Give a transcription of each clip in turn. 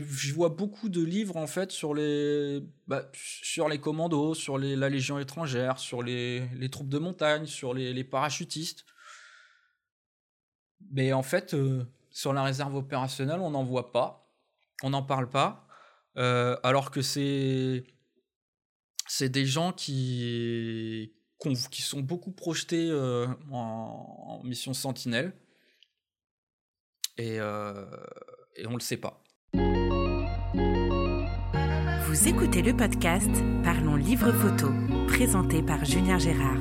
je vois beaucoup de livres en fait sur les, bah, sur les commandos, sur la Légion étrangère, sur les, les troupes de montagne, sur les, les parachutistes. Mais en fait, euh, sur la réserve opérationnelle, on n'en voit pas, on n'en parle pas, euh, alors que c'est c'est des gens qui qui sont beaucoup projetés euh, en, en, mission Sentinelle et, et on le sait pas. Vous écoutez le podcast Parlons Livre Photo, présenté par Julien Gérard.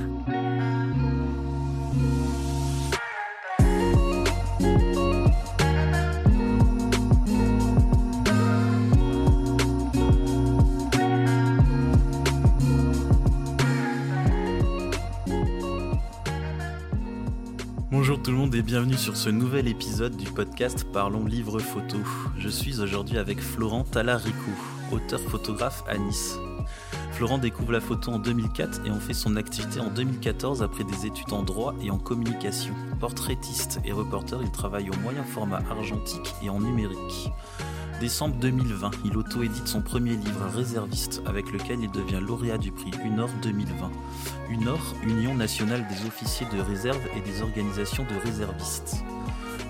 Bonjour tout le monde et bienvenue sur ce nouvel épisode du podcast Parlons Livre Photo. Je suis aujourd'hui avec Florent Talaricou auteur photographe à Nice. Florent découvre la photo en 2004 et en fait son activité en 2014 après des études en droit et en communication. Portraitiste et reporter, il travaille au moyen format argentique et en numérique. Décembre 2020, il auto-édite son premier livre Réserviste avec lequel il devient lauréat du prix UNOR 2020. UNOR, Union nationale des officiers de réserve et des organisations de réservistes.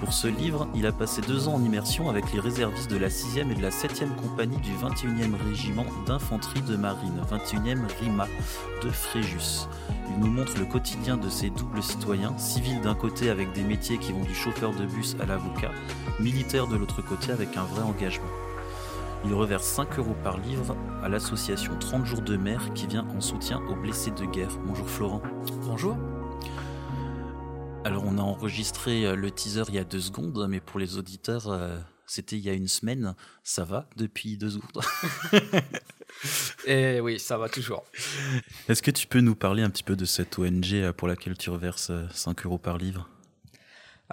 Pour ce livre, il a passé deux ans en immersion avec les réservistes de la 6e et de la 7e compagnie du 21e régiment d'infanterie de marine, 21e RIMA, de Fréjus. Il nous montre le quotidien de ces doubles citoyens, civils d'un côté avec des métiers qui vont du chauffeur de bus à l'avocat, militaires de l'autre côté avec un vrai engagement. Il reverse 5 euros par livre à l'association 30 jours de mer qui vient en soutien aux blessés de guerre. Bonjour Florent. Bonjour. Alors on a enregistré euh, le teaser il y a deux secondes, mais pour les auditeurs, euh, c'était il y a une semaine. Ça va depuis deux secondes? Et oui, ça va toujours. Est-ce que tu peux nous parler un petit peu de cette ONG euh, pour laquelle tu reverses 5 euros par livre?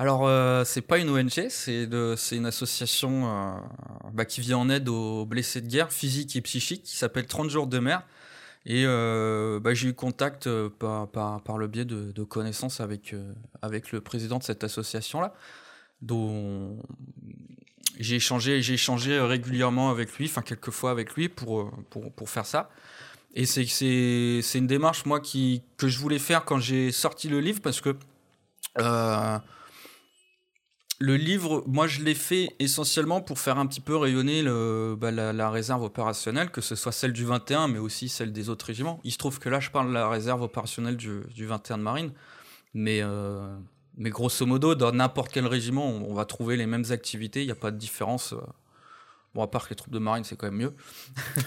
Alors, euh, c'est pas une ONG, c'est une association euh, bah, qui vient en aide aux blessés de guerre physiques et psychiques, qui s'appelle 30 jours de mer. Et euh, bah, j'ai eu contact euh, par, le biais de, connaissances avec, euh, avec le président de cette association-là, dont j'ai échangé, j'ai échangé régulièrement avec lui, enfin quelques fois avec lui pour, pour, pour faire ça. Et c'est, c'est, c'est une démarche, moi, qui, que je voulais faire quand j'ai sorti le livre, parce que le livre, moi, je l'ai fait essentiellement pour faire un petit peu rayonner le, bah, la, la, réserve opérationnelle, que ce soit celle du 21, mais aussi celle des autres régiments. Il se trouve que là, je parle de la réserve opérationnelle du, du 21 de marine, mais, euh, mais grosso modo, dans n'importe quel régiment, on, on, va trouver les mêmes activités, il n'y a pas de différence. Bon, à part que les troupes de marine, c'est quand même mieux.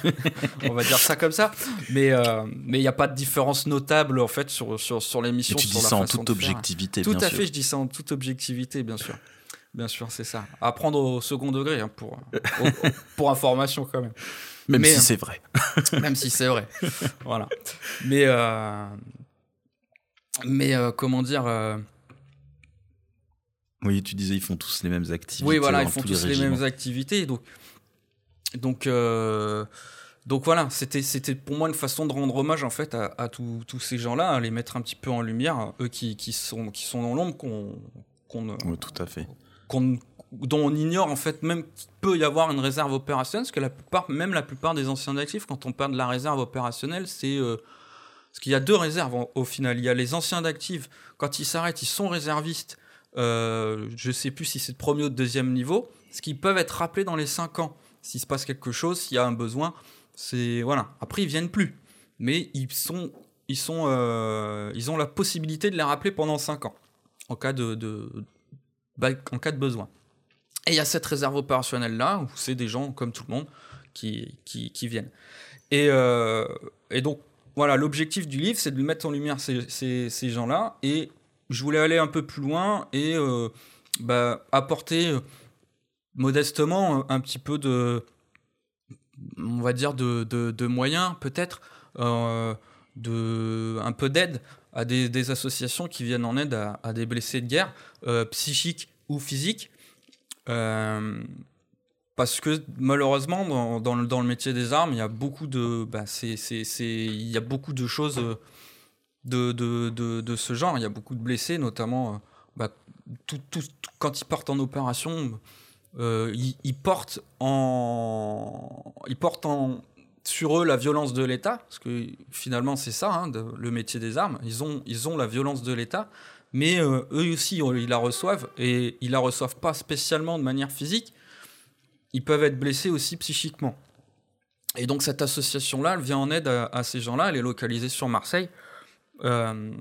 on va dire ça comme ça. Mais euh, mais il n'y a pas de différence notable, en fait, sur, sur, sur les missions. Et tu dis ça en toute objectivité, Tout bien à sûr. fait, je dis ça en toute objectivité, bien sûr. Bien sûr, c'est ça. À prendre au second degré, hein, pour, au, pour information quand même. Même Mais, si c'est vrai. même si c'est vrai. voilà. Mais, euh, mais euh, comment dire. Euh... Oui, tu disais, ils font tous les mêmes activités. Oui, voilà, ils font tous les, les mêmes activités. Donc, donc, donc voilà, c'était, pour moi une façon de rendre hommage en fait à, à tous ces gens-là, à les mettre un petit peu en lumière, eux qui, qui, sont, qui sont dans l'ombre, qu'on. qu'on oui, tout à fait dont on ignore en fait même qu'il peut y avoir une réserve opérationnelle, parce que la plupart, même la plupart des anciens actifs, quand on parle de la réserve opérationnelle, c'est euh, parce qu'il y a deux réserves au, final. Il y a les anciens d'actifs, quand ils s'arrêtent, ils sont réservistes. Euh, je sais plus si c'est de premier ou de deuxième niveau, ce qui peuvent être rappelés dans les cinq ans. S'il se passe quelque chose, s'il y a un besoin, c'est voilà. Après, ils viennent plus, mais ils sont, ils sont, euh, ils ont la possibilité de les rappeler pendant cinq ans en cas de en cas de besoin. Et il y a cette réserve opérationnelle là où c'est des gens comme tout le monde qui, qui, viennent. Et, euh, et, donc voilà, l'objectif du livre, c'est de mettre en lumière ces, ces, ces gens-là. Et je voulais aller un peu plus loin et euh, bah, apporter euh, modestement un petit peu de, on va dire, de, de, moyens peut-être, un peu d'aide à des, associations qui viennent en aide à, des blessés de guerre, psychiques ou physiques. Euh, parce que malheureusement, dans, le, métier des armes, il y a beaucoup de, bah, il y a beaucoup de choses de, de, ce genre. Il y a beaucoup de blessés, notamment bah, tout, tout, tout, quand ils partent en opération. ils, portent en, ils portent en, sur eux la violence de l'État, parce que finalement c'est ça, hein, le métier des armes. Ils ont, ils ont la violence de l'État, mais eux aussi ils la reçoivent et ils la reçoivent pas spécialement de manière physique. Ils peuvent être blessés aussi psychiquement. Et donc cette association-là, elle vient en aide à, ces gens-là. Elle est localisée sur Marseille. Euh,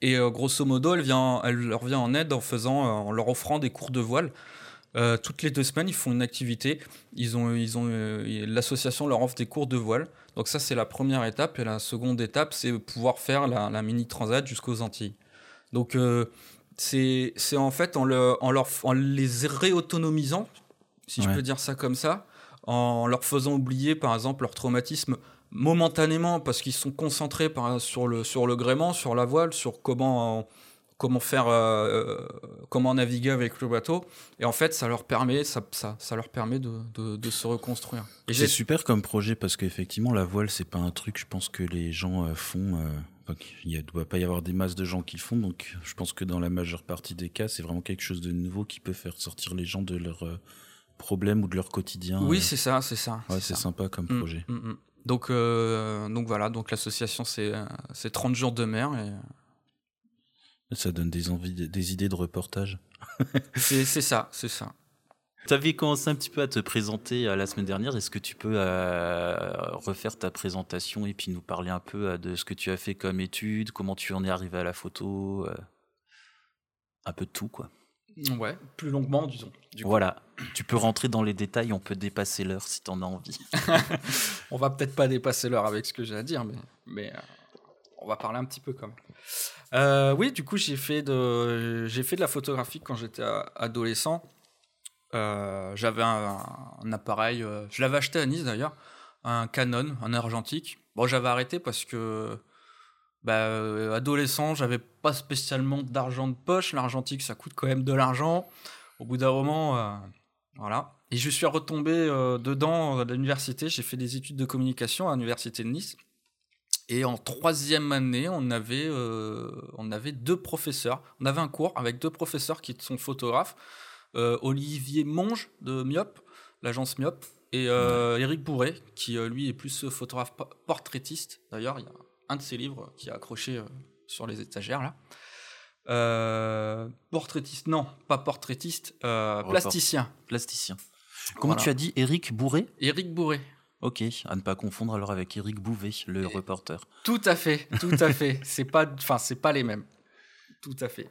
et euh, grosso modo, elle, vient, elle leur vient en aide en, faisant, euh, en leur offrant des cours de voile. toutes les deux semaines, ils font une activité. Ils ont, ils ont, l'association leur offre des cours de voile. Donc ça, c'est la première étape. Et la seconde étape, c'est pouvoir faire la, mini transat jusqu'aux Antilles. Donc c'est, c'est en fait en, le, en, leur, en les réautonomisant, si je peux dire ça comme ça, en leur faisant oublier, par exemple, leur traumatisme momentanément parce qu'ils sont concentrés par, sur, le, sur le gréement, sur la voile, sur comment, comment faire, euh, euh, comment naviguer avec le bateau. Et en fait, ça leur permet, ça, ça, ça leur permet de, de, se reconstruire. c'est super comme projet parce qu'effectivement, la voile, c'est pas un truc, je pense que les gens euh, font. Il ne doit pas y avoir des masses de gens qui le font, donc je pense que dans la majeure partie des cas, c'est vraiment quelque chose de nouveau qui peut faire sortir les gens de leur problèmes ou de leur quotidien. Oui, euh. c'est ça, c'est ça. Ouais, c'est sympa comme mm, projet. Mm, mm. Donc, euh, donc voilà, donc l'association c'est 30 jours de mer et ça donne des envies, des idées de reportage. c'est ça, c'est ça. Tu avais commencé un petit peu à te présenter euh, la semaine dernière. Est-ce que tu peux refaire ta présentation et puis nous parler un peu de ce que tu as fait comme étude, comment tu en es arrivé à la photo, un peu de tout quoi. Ouais, plus longuement, disons. voilà, tu peux rentrer dans les détails, on peut dépasser l'heure si tu en as envie. on va peut-être pas dépasser l'heure avec ce que j'ai à dire, mais, mais euh, on va parler un petit peu quand même. Euh, oui, du coup, j'ai fait, de, j'ai fait de la photographie quand j'étais adolescent. Euh, j'avais un, appareil, je l'avais acheté à Nice d'ailleurs, un Canon, un argentique. Bon, j'avais arrêté parce que bah, euh, adolescent, j'avais pas spécialement d'argent de poche. L'argentique, ça coûte quand même de l'argent. Au bout d'un moment, euh, voilà. Et je suis retombé euh, dedans à l'université. J'ai fait des études de communication à l'université de Nice. Et en troisième année, on avait, on avait deux professeurs. On avait un cours avec deux professeurs qui sont photographes. Olivier Monge de Myop, l'agence Myop, et Eric Bourret, qui lui est plus photographe portraitiste. D'ailleurs, il y a un de ses livres qui est accroché euh, sur les étagères là. Euh, portraitiste, non, pas portraitiste, euh, plasticien. Plasticien. Comment tu as dit Éric Bourré Éric Bourré. Ok, à ne pas confondre alors avec Éric Bouvet, le reporter. Tout à fait, tout à fait. c'est pas, enfin, c'est pas les mêmes. Tout à fait.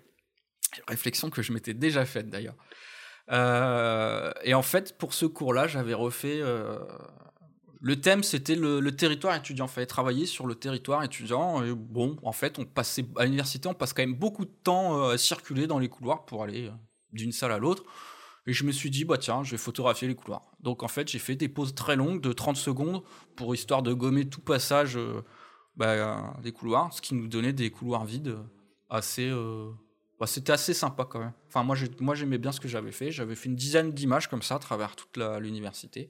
Réflexion que je m'étais déjà faite d'ailleurs. Et en fait, pour ce cours-là, j'avais refait le thème, c'était le, territoire étudiant. Il fallait travailler sur le territoire étudiant. Et bon, en fait, on passait à l'université, on passe quand même beaucoup de temps euh, à circuler dans les couloirs pour aller euh, d'une salle à l'autre. Et je me suis dit, bah tiens, je vais photographier les couloirs. Donc en fait, j'ai fait des pauses très longues de 30 secondes pour histoire de gommer tout passage euh, bah, des couloirs, ce qui nous donnait des couloirs vides assez. Bah, c'était assez sympa quand même. Enfin, moi, j'aimais bien ce que j'avais fait. J'avais fait une dizaine d'images comme ça à travers toute l'université.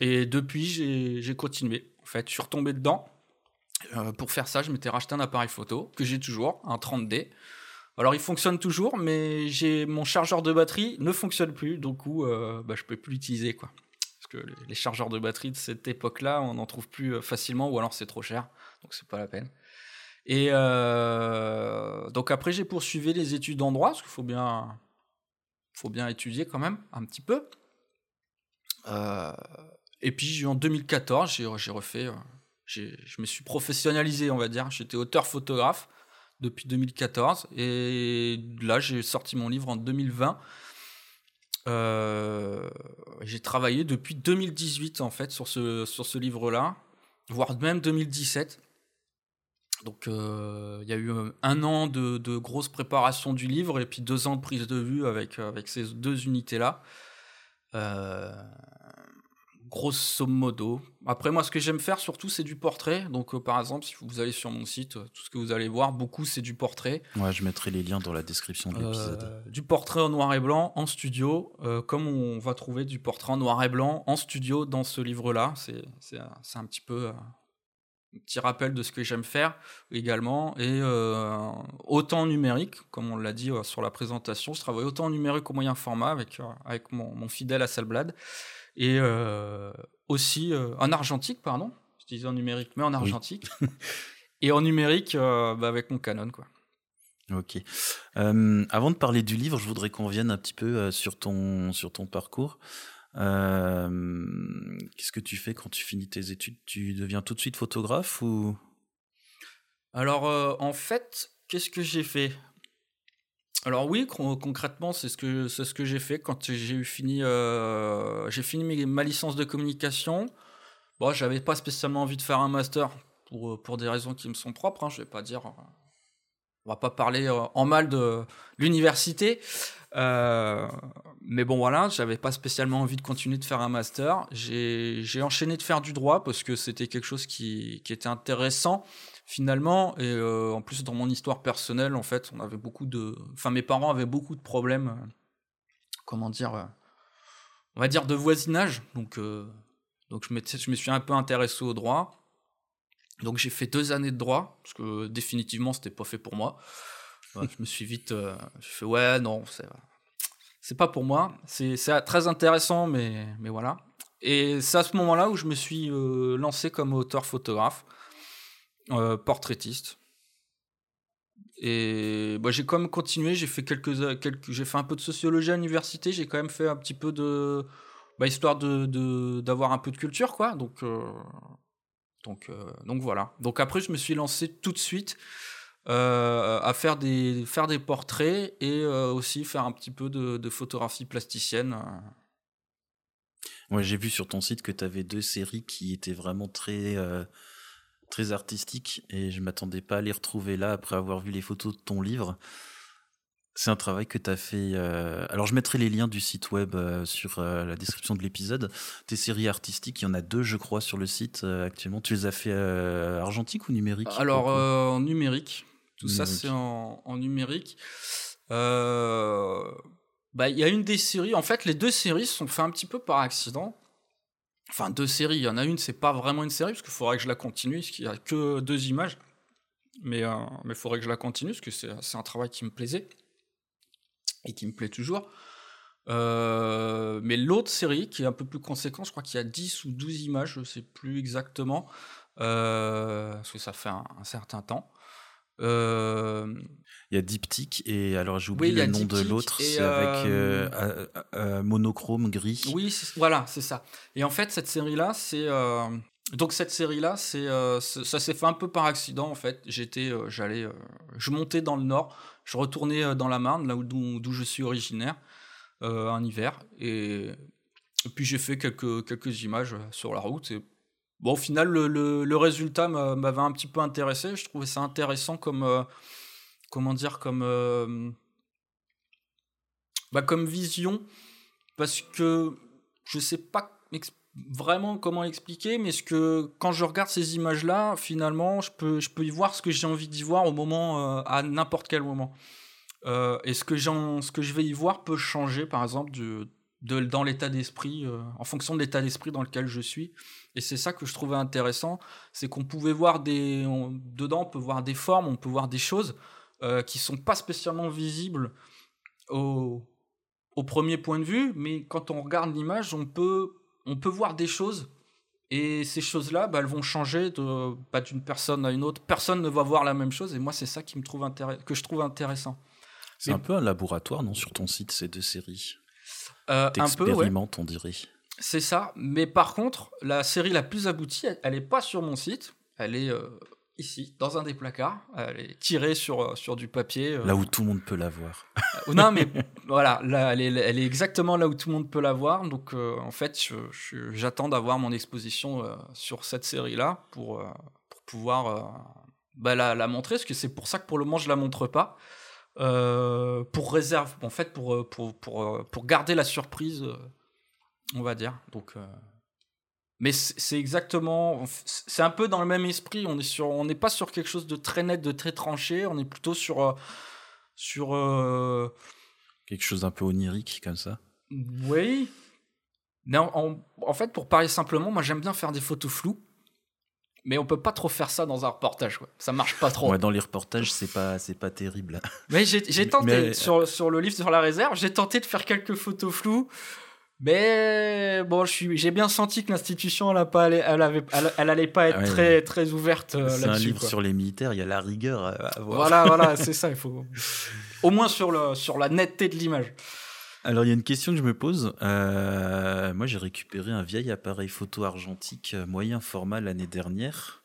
Et depuis, j'ai continué. En fait, je suis retombé dedans. Euh, pour faire ça, je m'étais racheté un appareil photo que j'ai toujours, un 30D. Alors, il fonctionne toujours, mais j'ai mon chargeur de batterie ne fonctionne plus. Donc, euh, bah, je peux plus l'utiliser, quoi. Parce que les chargeurs de batterie de cette époque-là, on n'en trouve plus euh, facilement, ou alors c'est trop cher. Donc, c'est pas la peine. Et euh, donc après, j'ai poursuivi les études en droit, parce qu'il faut bien, faut bien étudier quand même un petit peu. Euh, et puis en 2014, j'ai refait, euh, je me suis professionnalisé, on va dire. J'étais auteur-photographe depuis 2014. Et là, j'ai sorti mon livre en 2020. Euh, j'ai travaillé depuis 2018 en fait sur ce, sur ce livre-là, voire même 2017. Donc euh, il y a eu un an de, de, grosse préparation du livre et puis deux ans de prise de vue avec, avec ces deux unités-là. Euh, grosso modo. Après, moi, ce que j'aime faire surtout, c'est du portrait. Donc, euh, par exemple, si vous allez sur mon site, euh, tout ce que vous allez voir, beaucoup, c'est du portrait. Ouais, je mettrai les liens dans la description de l'épisode. Euh, du portrait en noir et blanc en studio, comme on va trouver du portrait en noir et blanc en studio dans ce livre-là. C'est un petit peu petit rappel de ce que j'aime faire également. Et euh, autant numérique, comme on l'a dit euh, sur la présentation, je travaille autant en numérique au moyen format avec, euh, avec mon, mon, fidèle Hasselblad. Et aussi en argentique, pardon. Je disais en numérique, mais en argentique. et en numérique bah, avec mon Canon, quoi. Ok. Euh, avant de parler du livre, je voudrais qu'on vienne un petit peu sur ton, sur ton parcours. Euh, Qu'est-ce que tu fais quand tu finis tes études? Tu deviens tout de suite photographe ou? Alors, euh, en fait, qu'est-ce que j'ai fait? Alors oui, concrètement, c'est ce que c'est ce que j'ai fait quand j'ai eu fini euh, j'ai fini ma licence de communication. Bon, j'avais pas spécialement envie de faire un master pour pour des raisons qui me sont propres. Hein, je vais pas dire on va pas parler en mal de l'université. Euh, mais bon, voilà, j'avais pas spécialement envie de continuer de faire un master. J'ai enchaîné de faire du droit parce que c'était quelque chose qui, était intéressant finalement. Et euh, en plus, dans mon histoire personnelle, en fait, on avait beaucoup de. Enfin, mes parents avaient beaucoup de problèmes. comment dire On va dire de voisinage. Donc, donc je, je me suis un peu intéressé au droit. Donc j'ai fait deux années de droit, parce que définitivement c'était pas fait pour moi. Je me suis vite, euh, je fais ouais non, c'est pas pour moi. C'est très intéressant, mais voilà. Et c'est à ce moment-là où je me suis euh, lancé comme auteur photographe, euh, portraitiste. Et bah, j'ai quand même continué. J'ai fait quelques, quelques j'ai fait un peu de sociologie à l'université. J'ai quand même fait un petit peu de, bah, histoire de d'avoir un peu de culture quoi. Euh, donc voilà. Donc après, je me suis lancé tout de suite euh, à faire des, faire des portraits et euh, aussi faire un petit peu de, photographie plasticienne. Ouais, j'ai vu sur ton site que tu avais deux séries qui étaient vraiment très, très artistiques et je m'attendais pas à les retrouver là après avoir vu les photos de ton livre. C'est un travail que tu as fait. Euh, alors, je mettrai les liens du site web euh, sur euh, la description de l'épisode. Tes séries artistiques, il y en a deux, je crois, sur le site actuellement. Tu les as fait argentique ou numérique Alors, en numérique. Tout ça, c'est en, numérique. Bah, il y a une des séries. En fait, les deux séries sont faites un petit peu par accident. Enfin, deux séries. Il y en a une, c'est pas vraiment une série, parce qu'il faudrait que je la continue, parce qu'il y a que deux images. Mais il faudrait que je la continue, parce que c'est un travail qui me plaisait et qui me plaît toujours. Euh, mais l'autre série, qui est un peu plus conséquente, je crois qu'il y a 10 ou 12 images, je ne sais plus exactement, euh, parce que ça fait un, certain temps. Euh, il y a Diptyque, et alors j'ai oublié le nom de l'autre, c'est avec monochrome gris. Oui, voilà, c'est ça. Et en fait, cette série-là, c'est. Donc cette série-là, c'est ça s'est fait un peu par accident en fait. J'étais, j'allais, je montais dans le nord je retournais euh, dans la Marne, là d'où je suis originaire, euh, en hiver. Et, puis j'ai fait quelques, quelques images euh, sur la route. Et, bon, au final, le, le, résultat m'avait un petit peu intéressé. Je trouvais ça intéressant comme. comment dire Comme. bah, comme vision. Parce que je sais pas vraiment comment expliquer, mais ce que quand je regarde ces images-là, finalement, je peux, je peux y voir ce que j'ai envie d'y voir au moment, euh, à n'importe quel moment. Euh, et ce que, ce que je vais y voir peut changer, par exemple, de, dans l'état d'esprit, euh, en fonction de l'état d'esprit dans lequel je suis. Et c'est ça que je trouvais intéressant, c'est qu'on pouvait voir des, dedans, on peut voir des formes, on peut voir des choses qui sont pas spécialement visibles au, au premier point de vue, mais quand on regarde l'image, on peut on peut voir des choses et ces choses-là, bah, elles vont changer de pas d'une personne à une autre. Personne ne va voir la même chose et moi c'est ça qui me trouve que je trouve intéressant. C'est un peu un laboratoire, non, sur ton site ces deux séries? Euh, un peu, ouais. on dirait. C'est ça, mais par contre, la série la plus aboutie, elle, n'est pas sur mon site. Elle est euh, ici, dans un des placards. Elle est tirée sur, euh, sur du papier. Euh. Là où tout le monde peut la voir. Non, mais voilà, là, elle, est, elle est exactement là où tout le monde peut la voir. Donc, en fait, j'attends d'avoir mon exposition sur cette série-là pour, pour pouvoir bah, la, la, montrer. Parce que c'est pour ça que pour le moment, je la montre pas. Pour réserve, en fait, pour, pour, pour, pour garder la surprise, on va dire. Donc. Mais c'est exactement, c'est un peu dans le même esprit. On est sur, on n'est pas sur quelque chose de très net, de très tranché. On est plutôt sur, euh, sur euh, quelque chose d'un peu onirique comme ça. Oui. Mais en, fait, pour parler simplement, moi j'aime bien faire des photos floues mais on peut pas trop faire ça dans un reportage. Quoi. Ça marche pas trop. Ouais, dans les reportages, c'est pas, c'est pas terrible. Mais j'ai tenté, sur, sur le livre sur la réserve, j'ai tenté de faire quelques photos floues. Mais bon, j'ai bien senti que l'institution, elle, pas elle, avait, elle, allait pas être très, très ouverte là-dessus. C'est un livre sur les militaires, il y a la rigueur à. Voilà, voilà, c'est ça. Il faut au moins sur, le, sur la netteté de l'image. Alors, il y a une question que je me pose. Euh, moi, j'ai récupéré un vieil appareil photo argentique euh, moyen format l'année dernière.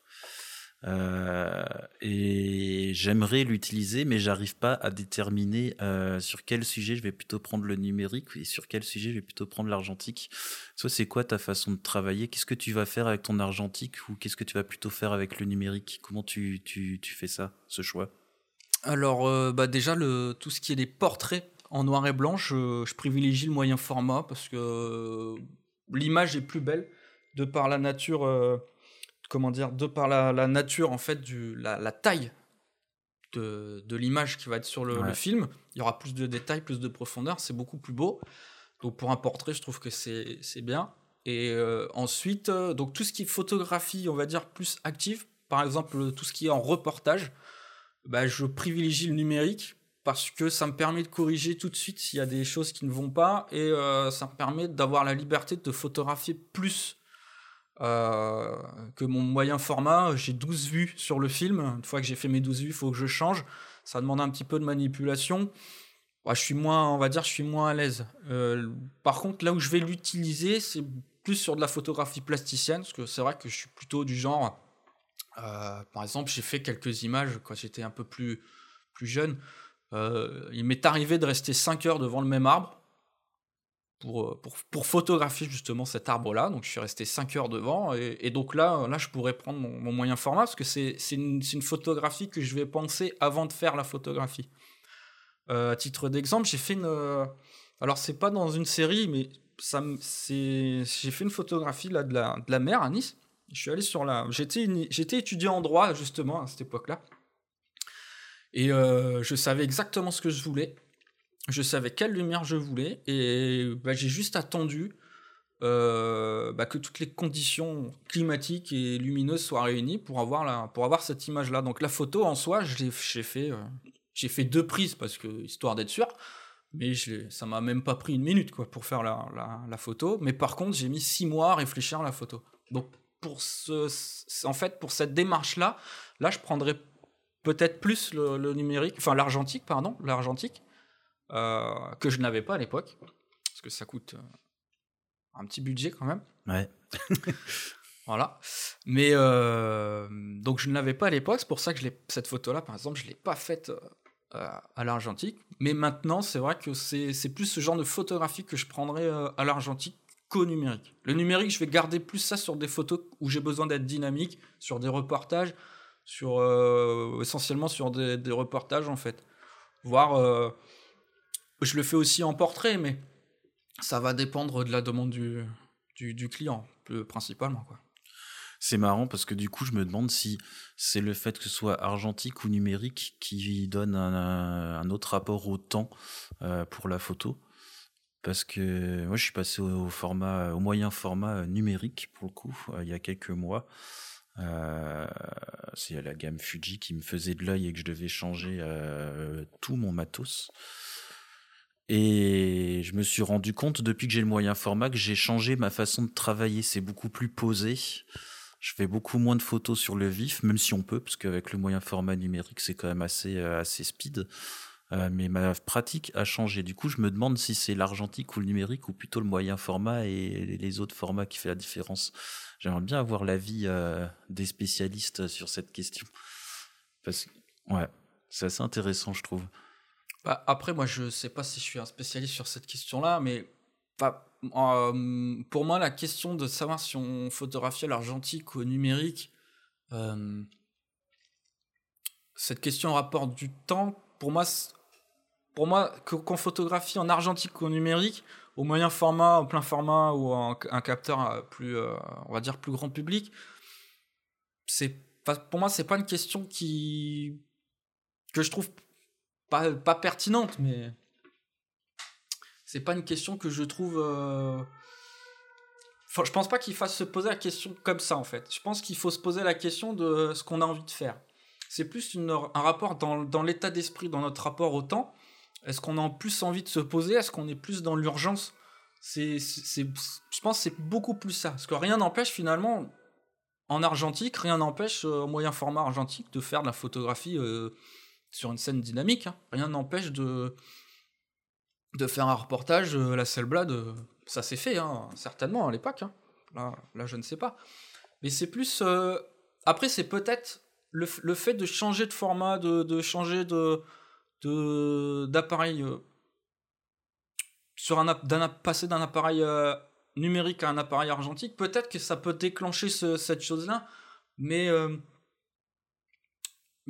Euh, et j'aimerais l'utiliser, mais j'arrive pas à déterminer sur quel sujet je vais plutôt prendre le numérique et sur quel sujet je vais plutôt prendre l'argentique. Soit c'est quoi ta façon de travailler? Qu'est-ce que tu vas faire avec ton argentique ou qu'est-ce que tu vas plutôt faire avec le numérique? Comment tu, tu, tu, fais ça, ce choix? Alors, bah déjà, le, tout ce qui est des portraits en noir et blanc, je, privilégie le moyen format parce que euh, l'image est plus belle de par la nature, euh, comment dire, de par la, nature en fait du la, taille de, l'image qui va être sur le, film. Il y aura plus de détails, plus de profondeur, c'est beaucoup plus beau. Donc pour un portrait, je trouve que c'est bien. Et euh, ensuite, donc tout ce qui est photographie, on va dire plus active, par exemple tout ce qui est en reportage, bah, je privilégie le numérique parce que ça me permet de corriger tout de suite s'il y a des choses qui ne vont pas et euh, ça me permet d'avoir la liberté de photographier plus euh, que mon moyen format. J'ai 12 vues sur le film. Une fois que j'ai fait mes 12 vues, il faut que je change. Ça demande un petit peu de manipulation. je suis moins, on va dire, je suis moins à l'aise. Euh, par contre, là où je vais l'utiliser, c'est plus sur de la photographie plasticienne, parce que c'est vrai que je suis plutôt du genre. par exemple, j'ai fait quelques images quand j'étais un peu plus, plus jeune. Euh, il m'est arrivé de rester 5 heures devant le même arbre pour, euh, pour, pour photographier justement cet arbre-là. Donc je suis resté 5 heures devant. Et, donc là, là, je pourrais prendre mon, moyen format parce que c'est une, une, photographie que je vais penser avant de faire la photographie. Euh, à titre d'exemple, j'ai fait une. alors c'est pas dans une série, mais j'ai fait une photographie là, de, la, de la mer à Nice. J'étais étudiant en droit justement à cette époque-là. Et euh, je savais exactement ce que je voulais. Je savais quelle lumière je voulais. Et bah, j'ai juste attendu euh, bah, que toutes les conditions climatiques et lumineuses soient réunies pour avoir, cette image-là. Donc la photo en soi, j'ai fait, euh, j'ai fait deux prises parce que histoire d'être sûr. Mais ça m'a même pas pris une minute pour faire la, photo. Mais par contre, j'ai mis six mois à réfléchir à la photo. Donc pour en fait, pour cette démarche-là, là, je prendrais peut-être plus le, numérique, enfin l'argentique, pardon, l'argentique, euh, que je n'avais pas à l'époque, parce que ça coûte euh, un petit budget quand même. Ouais. voilà. Mais euh, donc je ne l'avais pas à l'époque, c'est pour ça que je cette photo-là, par exemple, je ne l'ai pas faite à l'argentique. Mais maintenant, c'est vrai que c'est plus ce genre de photographie que je prendrais à l'argentique qu'au numérique. Le numérique, je vais garder plus ça sur des photos où j'ai besoin d'être dynamique, sur des reportages, sur euh, essentiellement sur des, reportages en fait. Voir, euh, je le fais aussi en portrait, mais ça va dépendre de la demande du, du, client, principalement quoi. C'est marrant parce que du coup, je me demande si c'est le fait que ce soit argentique ou numérique qui donne un, autre rapport au temps euh, pour la photo. Parce que moi, je suis passé au, format, au moyen format numérique pour le coup, il y a quelques mois. Euh, c'est la gamme Fuji qui me faisait de l'œil et que je devais changer euh, tout mon matos. Et je me suis rendu compte depuis que j'ai le moyen format que j'ai changé ma façon de travailler. C'est beaucoup plus posé. Je fais beaucoup moins de photos sur le vif, même si on peut, parce qu'avec le moyen format numérique, c'est quand même assez, euh, assez speed. Mais ma pratique a changé. Du coup, je me demande si c'est l'argentique ou le numérique ou plutôt le moyen format et les autres formats qui fait la différence. J'aimerais bien avoir l'avis euh, des spécialistes sur cette question. Parce que, ouais, c'est assez intéressant, je trouve. Bah, après, moi, je sais pas si je suis un spécialiste sur cette question-là, mais euh, pour moi, la question de savoir si on photographie à l'argentique ou au numérique, euh, cette question rapporte du temps. Pour moi, pour moi qu'on photographie en argentique ou au numérique, au moyen format, au plein format ou un, capteur euh, plus, euh, on va dire plus grand public, c'est pour moi c'est pas une question qui que je trouve pas, pertinente, mais c'est pas une question que je trouve euh, je pense pas qu'il fasse se poser la question comme ça en fait. Je pense qu'il faut se poser la question de ce qu'on a envie de faire. C'est plus un rapport dans l'état d'esprit, dans notre rapport au temps. Est-ce qu'on a plus envie de se poser? Est-ce qu'on est plus dans l'urgence? C'est, Je pense que c'est beaucoup plus ça. Parce que rien n'empêche finalement, en argentique, rien n'empêche euh, au moyen format argentique de faire de la photographie euh, sur une scène dynamique. Hein. Rien n'empêche de, de faire un reportage, euh, la Cellblade, euh, ça s'est fait, hein, certainement à l'époque. Hein. Là, là, je ne sais pas. Mais c'est plus. Après, c'est peut-être le, le, fait de changer de format, de, de changer de d'appareil. sur un, passer d'un appareil numérique à un appareil argentique, peut-être que ça peut déclencher ce, cette chose-là. Mais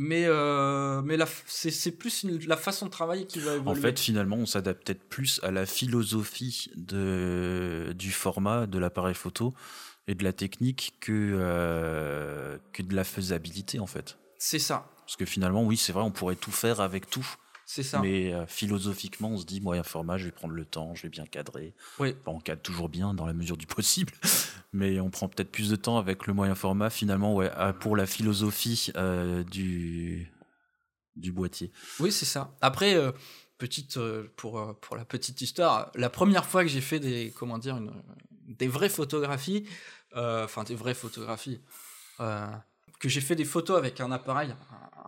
mais, euh, mais c'est plus la façon de travailler qui va évoluer. En fait, finalement, on s'adapte peut-être plus à la philosophie de, du format de l'appareil photo et de la technique que, euh, que de la faisabilité, en fait. C'est ça. Parce que finalement, oui, c'est vrai, on pourrait tout faire avec tout. C'est ça. Mais euh, philosophiquement, on se dit, moyen format, je vais prendre le temps, je vais bien cadrer. Oui. on cadre toujours bien dans la mesure du possible, mais on prend peut-être plus de temps avec le moyen format, finalement, ouais, pour la philosophie euh, du, du boîtier. Oui, c'est ça. Après, euh, petite, pour, pour la petite histoire, la première fois que j'ai fait des, comment dire, une, des vraies photographies, enfin des vraies photographies, que j'ai fait des photos avec un appareil,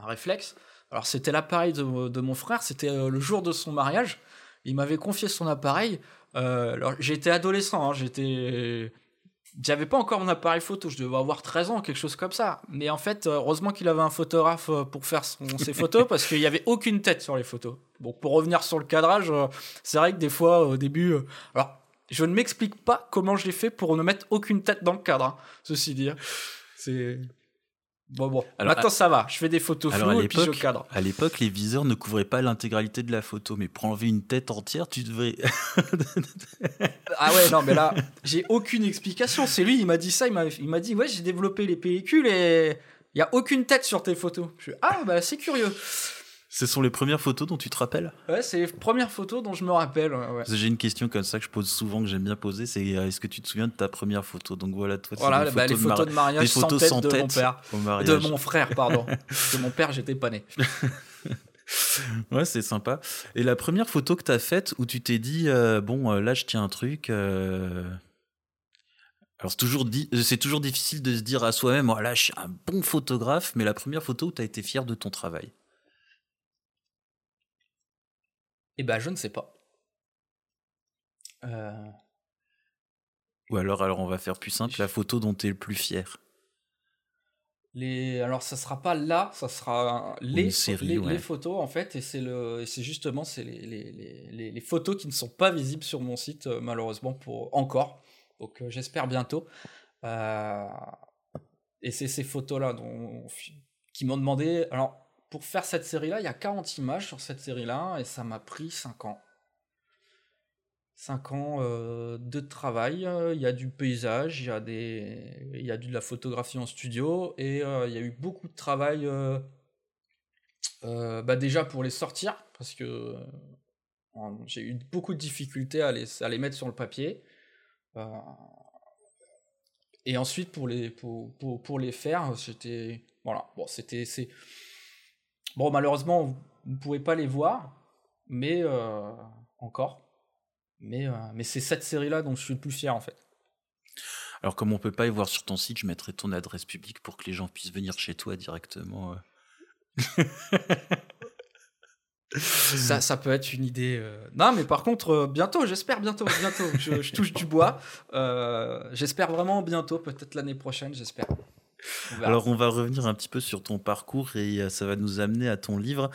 un, réflexe, alors c'était l'appareil de, mon frère, c'était euh, le jour de son mariage. Il m'avait confié son appareil. Euh, alors j'étais adolescent, hein, j'étais j'avais pas encore mon appareil photo, je devais avoir 13 ans, quelque chose comme ça. Mais en fait, heureusement qu'il avait un photographe euh, pour faire ses photos, parce qu'il n'y avait aucune tête sur les photos. Bon, pour revenir sur le cadrage, c'est vrai que des fois, au début... alors, je ne m'explique pas comment je l'ai fait pour ne mettre aucune tête dans le cadre, hein, ceci dit. Hein. C'est... Bon, bon. Alors, Maintenant, ça va. Je fais des photos floues et puis je cadre. À l'époque, les viseurs ne couvraient pas l'intégralité de la photo, mais pour enlever une tête entière, tu devrais. ah ouais, non, mais là, j'ai aucune explication. C'est lui, il m'a dit ça. Il m'a dit, ouais, j'ai développé les pellicules et il y a aucune tête sur tes photos. Je suis, ah, bah, c'est curieux. Ce sont les premières photos dont tu te rappelles Ouais, c'est les premières photos dont je me rappelle. J'ai une question comme ça que je pose souvent, que j'aime bien poser, c'est euh, est-ce que tu te souviens de ta première photo? Donc voilà, toi, voilà, bah, les photos de, mariage sans tête de mon père, de mon frère, pardon. de mon père, j'étais pas né. ouais, c'est sympa. Et la première photo que tu as faite où tu t'es dit, euh, bon, euh, là, je tiens un truc. Alors, c'est toujours, difficile de se dire à soi-même, oh, je suis un bon photographe, mais la première photo où tu as été fier de ton travail? Eh ben, je ne sais pas. Euh. Ou alors, alors, on va faire plus simple, la photo dont tu es le plus fier. Les... Alors, ça sera pas là, ça sera les, les, photos, en fait, et c'est le... justement c'est les, les, les, photos qui ne sont pas visibles sur mon site, euh, malheureusement, pour encore. Donc, euh, j'espère bientôt. Et c'est ces photos-là dont... qui m'ont demandé. Alors, pour faire cette série-là, il y a 40 images sur cette série-là, et ça m'a pris 5 ans. 5 ans euh, de travail, il y a du paysage, il y, a des... il y a de la photographie en studio, et euh, il y a eu beaucoup de travail euh, bah déjà pour les sortir, parce que j'ai eu beaucoup de difficultés à les, à les mettre sur le papier. et ensuite pour les, pour, pour, pour les faire, c'était... Voilà, bon, c'était... Bon, malheureusement, vous ne pouvez pas les voir, mais euh, encore. Mais, euh, mais c'est cette série-là dont je suis le plus fier, en fait. Alors, comme on peut pas y voir sur ton site, je mettrai ton adresse publique pour que les gens puissent venir chez toi directement. Euh. ça, ça peut être une idée. Non, mais par contre, bientôt, j'espère bientôt, bientôt. je, je, touche du bois. j'espère vraiment bientôt, peut-être l'année prochaine, j'espère. Alors on va revenir un petit peu sur ton parcours et euh, ça va nous amener à ton livre.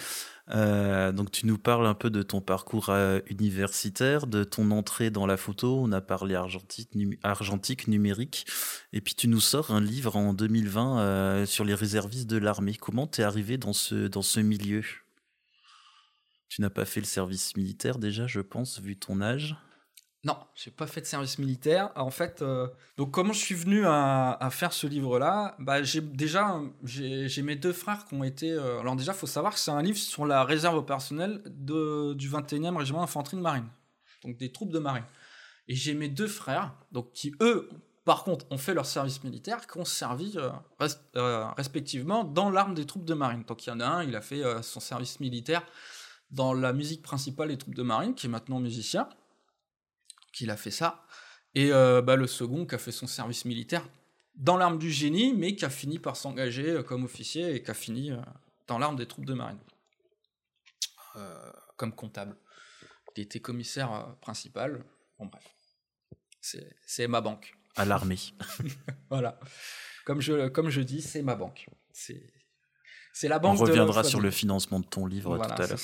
Euh, donc tu nous parles un peu de ton parcours euh, universitaire, de ton entrée dans la photo. On a parlé argentique, numérique, et puis tu nous sors un livre en 2020 sur les réservistes de l'armée. Comment t'es arrivé dans ce dans ce milieu? Tu n'as pas fait le service militaire déjà, je pense, vu ton âge? Non, j'ai pas fait de service militaire. En fait, euh, donc comment je suis venu à, faire ce livre-là? Bah, j'ai déjà j'ai mes deux frères qui ont été. Euh, alors déjà, faut savoir que c'est un livre sur la réserve opérationnelle de, du 21e régiment d'infanterie de marine, donc des troupes de marine. Et j'ai mes deux frères, donc qui eux Par contre, on fait leur service militaire qui ont servi respectivement dans l'arme des troupes de marine. Donc il y en a un, il a fait son service militaire dans la musique principale des troupes de marine, qui est maintenant musicien, qu'il a fait ça. Et bah, le second qui a fait son service militaire dans l'arme du génie, mais qui a fini par s'engager euh, comme officier et qui a fini euh, dans l'arme des troupes de marine, euh, comme comptable. Il était commissaire principal. Bon, bref. C'est ma banque. À l'armée. voilà. Comme je, comme je dis, c'est ma banque. C'est la banque. On reviendra sur le financement de ton livre tout à l'heure.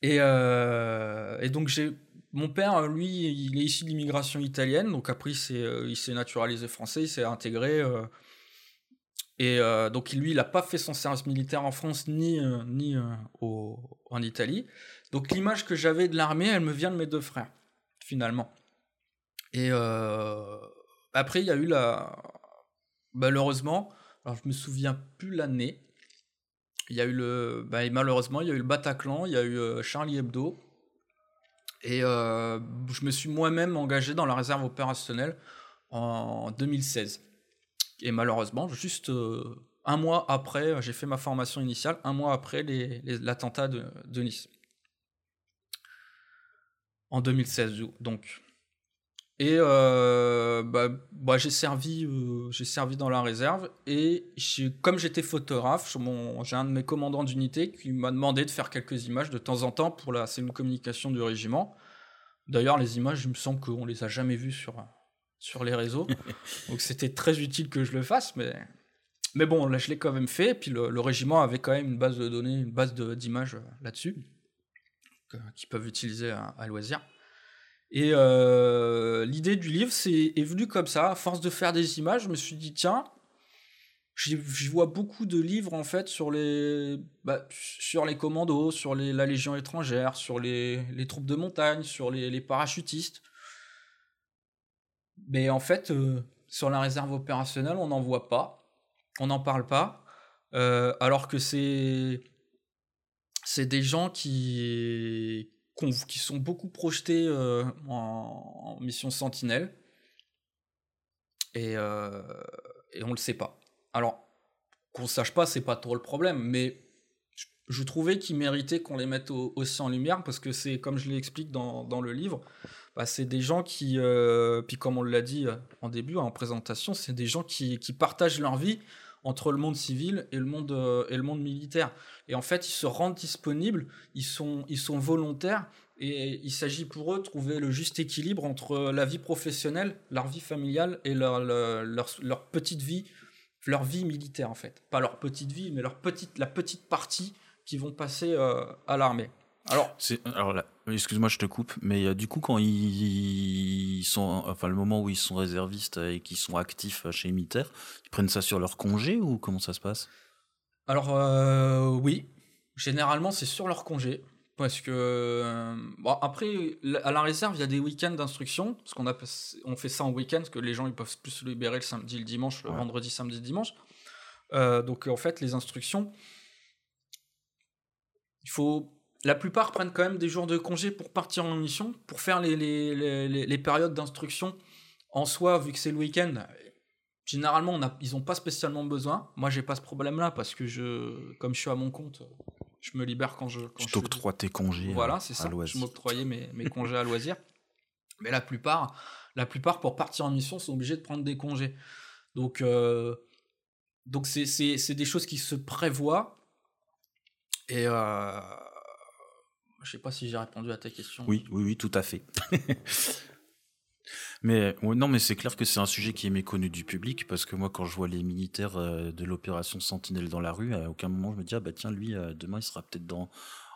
et, et donc, j'ai mon père, lui, il est issu de l'immigration italienne, donc après il s'est, naturalisé français, il s'est intégré. Euh, et euh, donc lui, il n'a pas fait son service militaire en France ni, euh, ni en Italie. Donc l'image que j'avais de l'armée, elle me vient de mes deux frères, finalement. Et après, il y a eu la... Malheureusement, alors je me souviens plus l'année, il y a eu le... Bah, malheureusement, il y a eu le Bataclan, il y a eu Charlie Hebdo, et euh, je me suis moi-même engagé dans la réserve opérationnelle en 2016. Et malheureusement, juste euh, un mois après, j'ai fait ma formation initiale, un mois après l'attentat de, Nice. En 2016, donc. Et euh, bah, bah, j'ai servi, j'ai servi dans la réserve et comme j'étais photographe, j'ai un de mes commandants d'unité qui m'a demandé de faire quelques images de temps en temps pour la cellule communication du régiment. D'ailleurs, les images, il me semble qu'on les a jamais vues sur, sur les réseaux, donc c'était très utile que je le fasse, mais mais bon, là je l'ai quand même fait. Et puis le, régiment avait quand même une base de données, une base d'images là-dessus qu'ils peuvent utiliser à loisir. Et euh, l'idée du livre c'est, est venue comme ça, à force de faire des images, je me suis dit, tiens, je vois beaucoup de livres en fait sur les, bah, sur les commandos, sur la Légion étrangère, sur les, les troupes de montagne, sur les, les parachutistes. Mais en fait, euh, sur la réserve opérationnelle, on n'en voit pas, on n'en parle pas, euh, alors que c'est des gens qui qui sont beaucoup projetés euh, en, mission Sentinelle. Et, euh, et on le sait pas. Alors, qu'on sache pas, c'est pas trop le problème, mais je, trouvais qu'ils méritaient qu'on les mette aussi en lumière parce que c'est, comme je l'explique dans, dans, le livre, bah, c'est des gens qui, euh, puis comme on l'a dit en début, en présentation, c'est des gens qui, qui partagent leur vie entre le monde civil et le monde, euh, et le monde militaire. Et en fait, ils se rendent disponibles, ils sont, ils sont volontaires, et il s'agit pour eux de trouver le juste équilibre entre la vie professionnelle, leur vie familiale et leur, leur, petite vie, leur vie militaire en fait. Pas leur petite vie, mais leur petite, la petite partie qui vont passer euh, à l'armée. Alors, alors là, excuse-moi, je te coupe, mais euh, du coup, quand ils, sont, enfin, le moment où ils sont réservistes et qu'ils sont actifs chez les militaires, ils prennent ça sur leur congé ou comment ça se passe? Alors, euh, oui, généralement, c'est sur leur congé. Parce que euh, bon, après à la réserve il y a des week-ends d'instruction. Parce qu'on a on fait ça en week-end parce que les gens ils peuvent plus se libérer le samedi le dimanche le vendredi samedi dimanche. Donc en fait les instructions il faut la plupart prennent quand même des jours de congé pour partir en mission, pour faire les, les, périodes d'instruction en soi, vu que c'est le week-end. Généralement, on a, ils n'ont pas spécialement besoin. Moi, j'ai pas ce problème-là parce que je, comme je suis à mon compte, je me libère quand je. Quand je t'octroies tes congés. Voilà, c'est ça. Je m'octroyais mes, mes congés à loisir. Mais la plupart, la plupart, pour partir en mission, sont obligés de prendre des congés. Donc, euh, donc c'est des choses qui se prévoient. Et euh, je sais pas si j'ai répondu à ta question. Oui, oui, oui, tout à fait. mais non, mais c'est clair que c'est un sujet qui est méconnu du public parce que moi, quand je vois les militaires euh, de l'opération Sentinelle dans la rue, à aucun moment je me dis ah bah tiens lui euh, demain il sera peut-être dans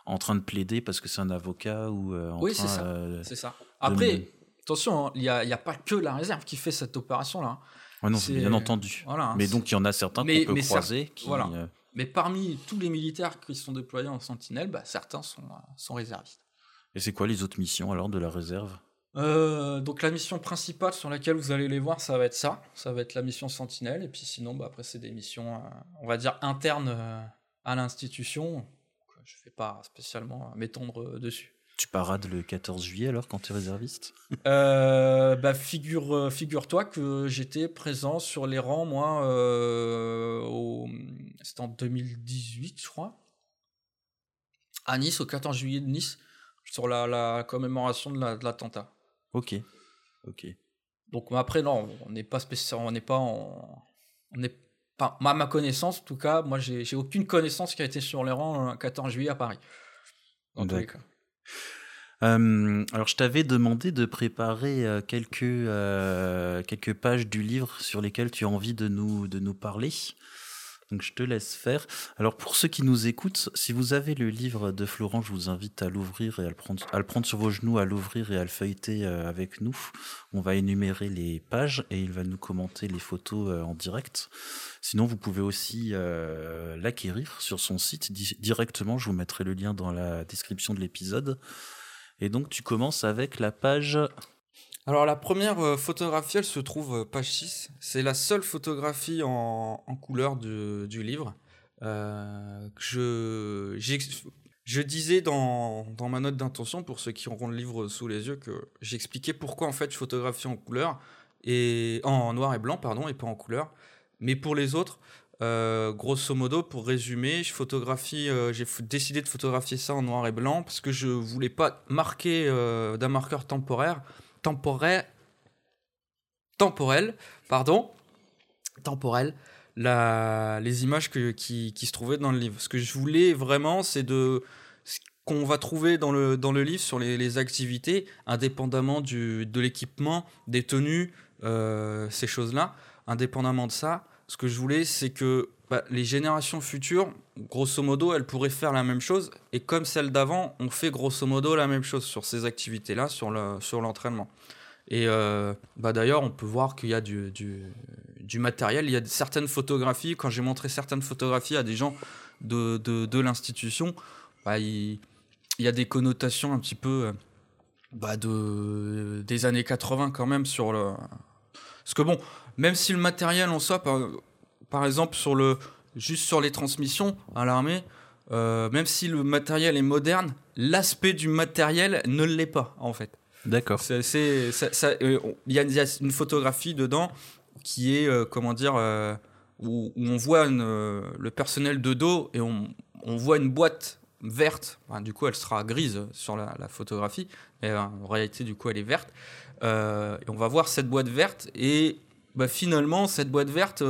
en train de plaider parce que c'est un avocat ou euh, oui c'est ça c'est ça après attention hein, il n'y a, a, pas que la réserve qui fait cette opération là hein. non c'est bien entendu voilà, hein, mais donc il y en a certains qu'on peut croiser qui voilà. Mais parmi tous les militaires qui sont déployés en Sentinelle, bah, certains sont, euh, sont réservistes. Et c'est quoi les autres missions alors de la réserve? Euh, donc la mission principale sur laquelle vous allez les voir, ça va être ça, ça va être la mission Sentinelle, et puis sinon, bah, après c'est des missions, euh, on va dire internes à l'institution. Je ne vais pas spécialement m'étendre dessus. Tu parades le 14 juillet alors quand tu es réserviste? Euh, bah, figure, euh, Figure-toi que j'étais présent sur les rangs, moi, euh, c'était en 2018, je crois, à Nice, au 14 juillet de Nice, sur la, commémoration de l'attentat. ok, ok. Donc après, non, on n'est pas spécial, on n'est pas en. On n'est pas, à ma connaissance, en tout cas, moi, j'ai aucune connaissance qui a été sur les rangs le 14 juillet à Paris. Dans tous les cas alors, je t'avais demandé de préparer quelques, quelques pages du livre sur lesquelles tu as envie de nous parler. Donc, je te laisse faire. Alors, pour ceux qui nous écoutent, si vous avez le livre de Florent, je vous invite à l'ouvrir et à le, prendre, à le prendre sur vos genoux, à l'ouvrir et à le feuilleter avec nous. On va énumérer les pages et il va nous commenter les photos en direct. Sinon, vous pouvez aussi l'acquérir sur son site directement. Je vous mettrai le lien dans la description de l'épisode. Et donc tu commences avec la page... Alors la première euh, photographie, elle se trouve euh, page 6. C'est la seule photographie en, couleur du, livre. Euh, je, disais dans, ma note d'intention, pour ceux qui auront le livre sous les yeux, que j'expliquais pourquoi en fait je photographie en couleur, et en noir et blanc, pardon, et pas en couleur. Mais pour les autres, grosso modo, pour résumer, je photographie, j'ai décidé de photographier ça en noir et blanc parce que je voulais pas marquer d'un marqueur temporaire, temporaire, temporel, pardon, temporel, la, les images qui, se trouvaient dans le livre. Ce que je voulais vraiment, c'est de ce qu'on va trouver dans le, dans le livre sur les, activités, indépendamment du, de l'équipement, des tenues, ces choses-là, indépendamment de ça ce que je voulais, c'est que bah, les générations futures, grosso modo, elles pourraient faire la même chose. Et comme celles d'avant, on fait grosso modo la même chose sur ces activités-là, sur l'entraînement. Le, sur et euh, bah, d'ailleurs, on peut voir qu'il y a du, matériel. Il y a certaines photographies. Quand j'ai montré certaines photographies à des gens de, de, l'institution, bah, il, y a des connotations un petit peu euh, de, des années 80 quand même sur le. Parce que bon, même si le matériel en soi, exemple, sur le, juste sur les transmissions à l'armée, euh, même si le matériel est moderne, l'aspect du matériel ne l'est pas, en fait. D'accord. Euh, il y, a une photographie dedans qui est, euh, comment dire, où, on voit le personnel de dos et on, voit une boîte verte. du coup, elle sera grise sur la, photographie, mais en réalité, du coup, elle est verte. et on va voir cette boîte verte et bah, finalement, cette boîte verte,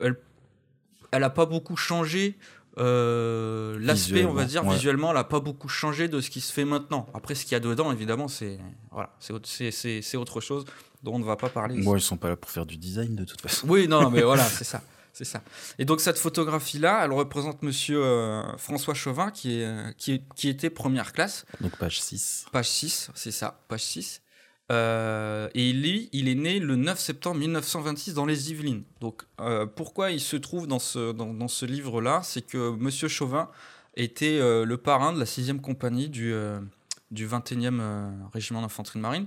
elle, elle a pas beaucoup changé. Euh, l'aspect, on va dire, visuellement, elle a pas beaucoup changé de ce qui se fait maintenant. Après, ce qu'il y a dedans, évidemment, c'est voilà, c'est autre chose dont on ne va pas parler. Bon, ils sont pas là pour faire du design de toute façon. Oui, non, mais voilà, c'est ça. C'est ça. Et donc cette photographie-là, elle représente monsieur euh, François Chauvin qui, est, qui, qui, était première classe. Donc page 6. Page 6, c'est ça, page 6. Euh, et il est né le 9 septembre 1926 dans les Yvelines. Donc, euh, pourquoi il se trouve dans ce, livre-là? C'est que Monsieur Chauvin était euh, le parrain de la 6e compagnie du, du 21e régiment d'infanterie de marine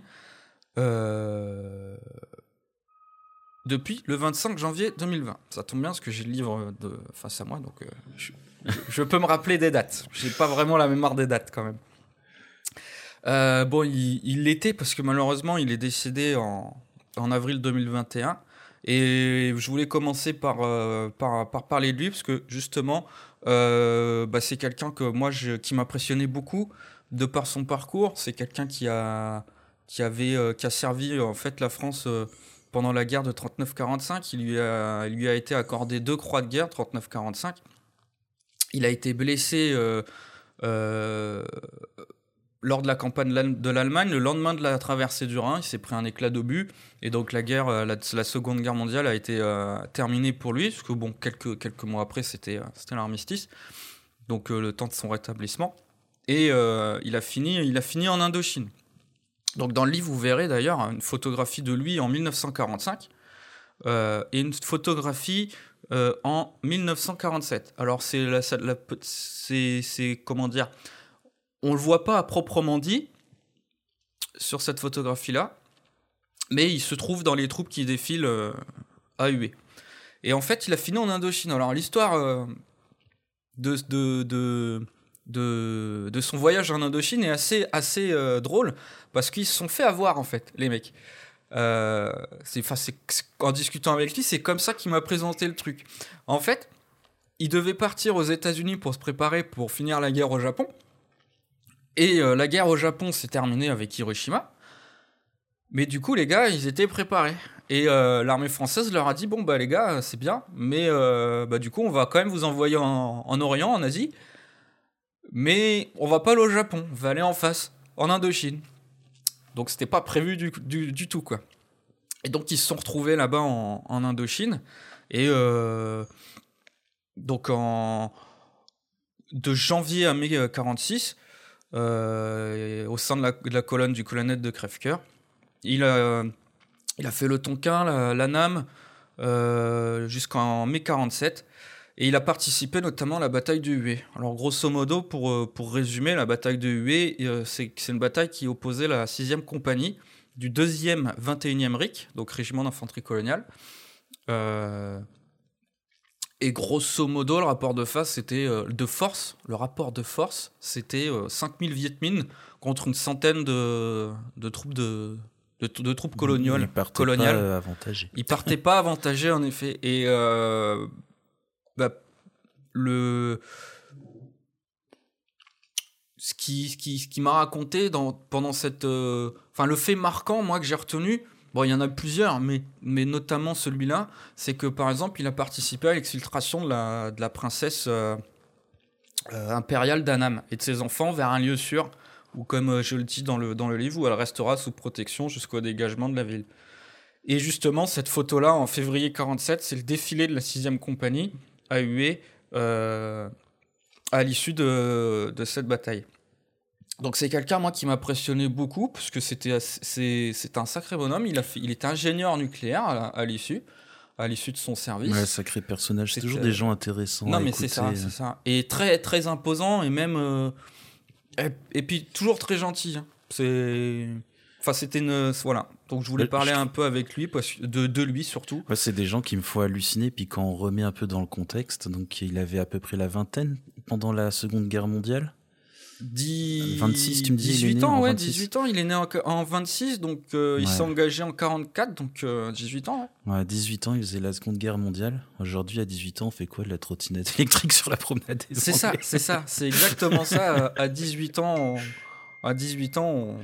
depuis le 25 janvier 2020. Ça tombe bien parce que j'ai le livre face à moi, donc je, je, peux me rappeler des dates. J'ai pas vraiment la mémoire des dates quand même. Euh, bon, il l'était parce que malheureusement, il est décédé en, en, avril 2021. Et je voulais commencer par, euh, par, par, parler de lui parce que justement, euh, bah, c'est quelqu'un que moi, je, qui m'impressionnait beaucoup de par son parcours. C'est quelqu'un qui a, qui, avait, qui a servi en fait la France pendant la guerre de 39-45. Il, lui il lui a été accordé deux croix de guerre, 39-45. Il a été blessé lors de la campagne de l'Allemagne, le lendemain de la traversée du Rhin, il s'est pris un éclat d'obus. Et donc la guerre, euh, la, Seconde Guerre mondiale a été euh, terminée pour lui, parce que bon, quelques, quelques mois après, c'était euh, l'armistice. Donc le temps de son rétablissement. Et il, a fini, il a fini en Indochine. Donc dans le livre, vous verrez d'ailleurs une photographie de lui en 1945 et une photographie en 1947. Alors c'est c'est comment dire on le voit pas à proprement dit sur cette photographie-là, mais il se trouve dans les troupes qui défilent euh, à Hué. Et en fait, il a fini en Indochine. Alors l'histoire euh, de, de, de, de son voyage en Indochine est assez, assez drôle parce qu'ils se sont fait avoir en fait, les mecs. Euh, c'est, en discutant avec lui, c'est comme ça qu'il m'a présenté le truc. En fait, il devait partir aux États-Unis pour se préparer pour finir la guerre au Japon. Et euh, la guerre au Japon s'est terminée avec Hiroshima. Mais du coup, les gars, ils étaient préparés. Et euh, l'armée française leur a dit bon bah les gars, c'est bien, mais bah, du coup, on va quand même vous envoyer en, en, Orient, en Asie. Mais on va pas aller au Japon, on va aller en face, en Indochine. Donc c'était pas prévu du, du, tout quoi. Et donc ils se sont retrouvés là-bas en, Indochine et euh, donc en de janvier à mai 46 euh, au sein de la, colonne du colonel de Crèvecoeur, il a fait le Tonkin, la, NAM euh, jusqu'en mai 47 et il a participé notamment à la bataille de Hué. Alors grosso modo, pour, euh, résumer, la bataille de Hué, euh, c'est une bataille qui opposait la 6e compagnie du 2e 21e RIC, donc régiment d'infanterie coloniale. Euh, et grosso modo, le rapport de face, c'était de force. Le rapport de force, c'était 5000 Viet Minh contre une centaine de, de troupes de, de, troupes coloniales. Ils partaient pas avantagés. Ils partaient pas avantagés, en effet. Et bah, le ce qui, ce qui, ce qui m'a raconté dans, pendant cette. Euh, enfin, le fait marquant, moi, que j'ai retenu, il y en a plusieurs, mais, notamment celui-là, c'est que, par exemple, il a participé à l'exfiltration de la, princesse euh, euh, impériale d'Anam et de ses enfants vers un lieu sûr, où, comme je le dis dans le, livre, où elle restera sous protection jusqu'au dégagement de la ville. Et justement, cette photo-là, en février 47, c'est le défilé de la 6e compagnie a hué euh, à l'issue de, cette bataille. Donc c'est quelqu'un moi qui m'a impressionné beaucoup parce que c'était c'est un sacré bonhomme. Il a fait, il était ingénieur nucléaire à, l'issue à l'issue de son service. Ouais, sacré personnage. C'est toujours des gens intéressants. Non mais c'est ça, c'est ça. Et très très imposant et même euh, et, puis toujours très gentil. Hein. C'est Enfin, c'était une. Voilà. Donc, je voulais parler un peu avec lui, de, de lui surtout. c'est des gens qui me font halluciner. Puis, quand on remet un peu dans le contexte, donc il avait à peu près la vingtaine pendant la Seconde Guerre mondiale. 10... 26, tu me dis 18 ans, ouais, 18 ans. Il est né en, 26, donc euh, il s'est engagé en 44, donc 18 euh, ans. Ouais. 18 ans, il faisait la Seconde Guerre mondiale. Aujourd'hui, à 18 ans, on fait quoi de la trottinette électrique sur la promenade C'est ça, c'est ça, c'est exactement ça. À 18 ans, à 18 ans,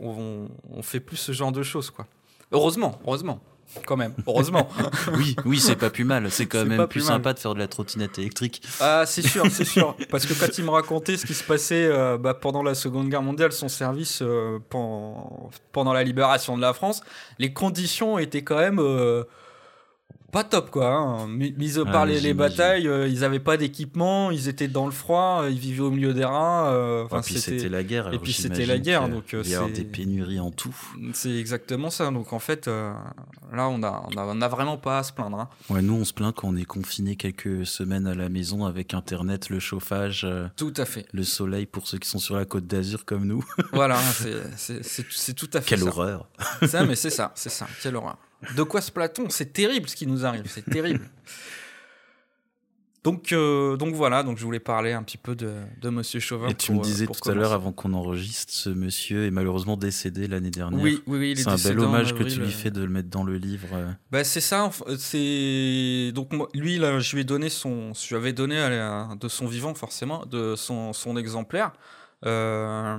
on, on, fait plus ce genre de choses, quoi. Heureusement, heureusement. Quand même, heureusement. oui, oui, c'est pas plus mal. C'est quand même plus, sympa de faire de la trottinette électrique. Ah, c'est sûr, c'est sûr. Parce que quand il me racontait ce qui se passait euh, bah, pendant la Seconde Guerre mondiale, son service euh, pendant, la libération de la France, les conditions étaient quand même. Euh, pas top quoi. Hein. Mis à part les, batailles, euh, ils avaient pas d'équipement, ils étaient dans le froid, ils vivaient au milieu des rats. Euh, puis c'était la guerre. Et puis c'était la guerre, donc il y a des pénuries en tout. C'est exactement ça. Donc en fait, euh, là on a, on a, vraiment pas à se plaindre. Hein. Ouais, nous on se plaint quand on est confiné quelques semaines à la maison avec internet, le chauffage. tout à fait. Le soleil pour ceux qui sont sur la côte d'Azur comme nous. voilà, c'est tout à fait. Quelle horreur. Ça, mais c'est ça, c'est ça. Quelle horreur. De quoi se platon? C'est terrible ce qui nous arrive, c'est terrible. Donc, euh, donc voilà, donc je voulais parler un petit peu de, de Monsieur Chauvin. Et tu me disais tout à l'heure, avant qu'on enregistre, ce monsieur est malheureusement décédé l'année dernière. Oui, oui, oui. C'est un bel hommage que tu lui fais de le mettre dans le livre. Bah, c'est ça. C'est donc lui, là, je lui ai donné son, je lui avais donné de son vivant forcément, de son, son exemplaire. Euh,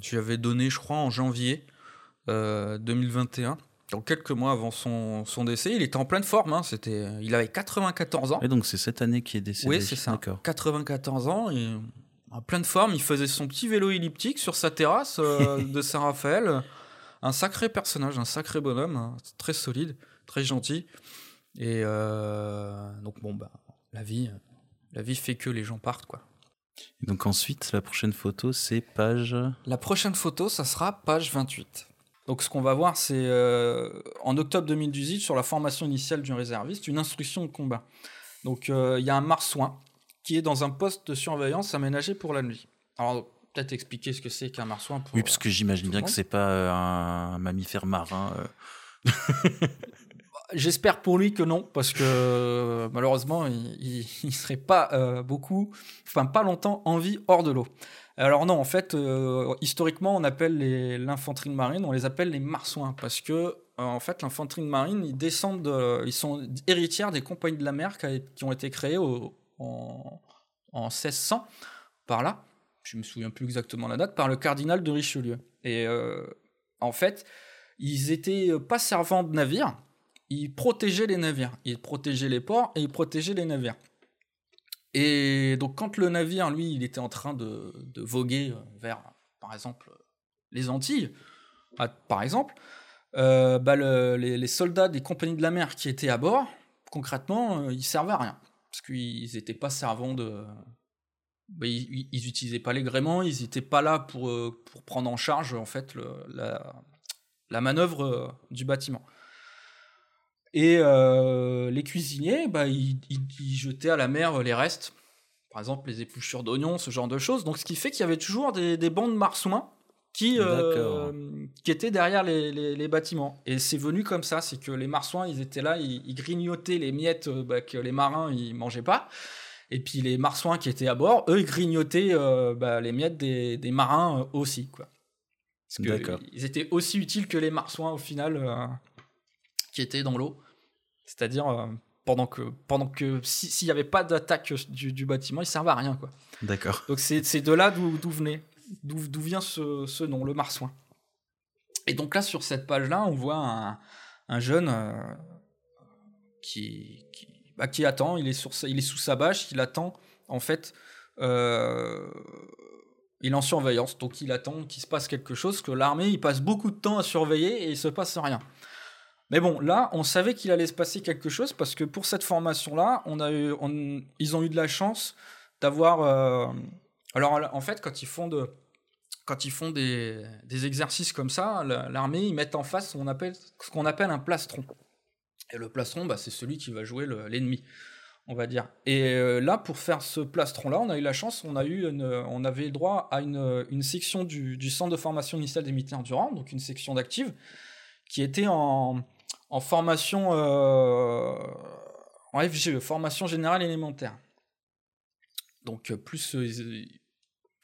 je lui avais donné, je crois, en janvier 2021. Donc quelques mois avant son, son, décès, il était en pleine forme. Hein, c'était, il avait 94 ans. Et donc c'est cette année qui est décédé. Oui, c'est ça. 94 ans, et en pleine forme. Il faisait son petit vélo elliptique sur sa terrasse euh, de Saint-Raphaël. Un sacré personnage, un sacré bonhomme, hein, très solide, très gentil. Et euh, donc bon, bah, la vie, la vie fait que les gens partent, quoi. Et donc ensuite, la prochaine photo, c'est page. La prochaine photo, ça sera page 28. Donc, ce qu'on va voir, c'est euh, en octobre 2018, sur la formation initiale d'un réserviste, une instruction de combat. Donc, euh, il y a un marsouin qui est dans un poste de surveillance aménagé pour la nuit. Alors, peut-être expliquer ce que c'est qu'un marsouin. oui, parce que j'imagine bien que c'est pas euh, un mammifère marin. J'espère pour lui que non, parce que malheureusement, il ne serait pas beaucoup, enfin pas longtemps en vie hors de l'eau. Alors non, en fait, historiquement, on appelle l'infanterie de marine, on les appelle les marsouins, parce que en fait, l'infanterie de marine, ils descendent, ils sont héritières des compagnies de la mer qui, ont été créées en, en 1600, par là, je me souviens plus exactement la date, par le cardinal de Richelieu. Et en fait, ils étaient pas servants de navires, ils protégeaient les navires. Ils protégeaient les ports et ils protégeaient les navires. Et donc quand le navire, lui, il était en train de, voguer vers, par exemple, les Antilles, par exemple, euh, bah, les, soldats des compagnies de la mer qui étaient à bord, concrètement, euh, ils servaient à rien. Parce qu'ils n'étaient pas servants de... Bah, ils n'utilisaient pas les gréements, ils n'étaient pas là pour, euh, pour prendre en charge, en fait, la manœuvre du bâtiment. Et euh, les cuisiniers, bah, ils, jetaient à la mer les restes, par exemple les épluchures d'oignons, ce genre de choses. Donc, ce qui fait qu'il y avait toujours des, bandes marsouins qui, euh, qui étaient derrière les, bâtiments. Et c'est venu comme ça, c'est que les marsouins, ils étaient là, ils, grignotaient les miettes euh, bah, que les marins ils mangeaient pas. Et puis les marsouins qui étaient à bord, eux, ils grignotaient bah, les miettes des, marins aussi, quoi. Parce qu'ils étaient aussi utiles que les marsouins au final qui étaient dans l'eau. C'est-à-dire, euh, pendant que, pendant que s'il n'y avait pas d'attaque du, bâtiment, il ne servait à rien. quoi. D'accord. Donc c'est de là d'où venait, d'où vient ce, ce, nom, le marsouin. Et donc là, sur cette page-là, on voit un, un jeune euh, qui, qui, bah, qui, attend, il est, sur, il est sous sa bâche, il attend, en fait, euh, il est en surveillance, donc il attend qu'il se passe quelque chose, que l'armée, il passe beaucoup de temps à surveiller et il se passe rien. Mais bon, là, on savait qu'il allait se passer quelque chose parce que pour cette formation-là, ils ont eu de la chance d'avoir. Euh, alors, en fait, quand ils font de, quand ils font des, des exercices comme ça, l'armée, ils mettent en face ce qu'on appelle, un plastron. Et le plastron, bah, c'est celui qui va jouer l'ennemi, on va dire. Et euh, là, pour faire ce plastron-là, on a eu la chance, on, a eu on avait droit à une, une section du, du, centre de formation initiale des militaires durant, donc une section d'active, qui était en, en formation euh, en FGE, formation générale élémentaire. Donc euh, plus euh,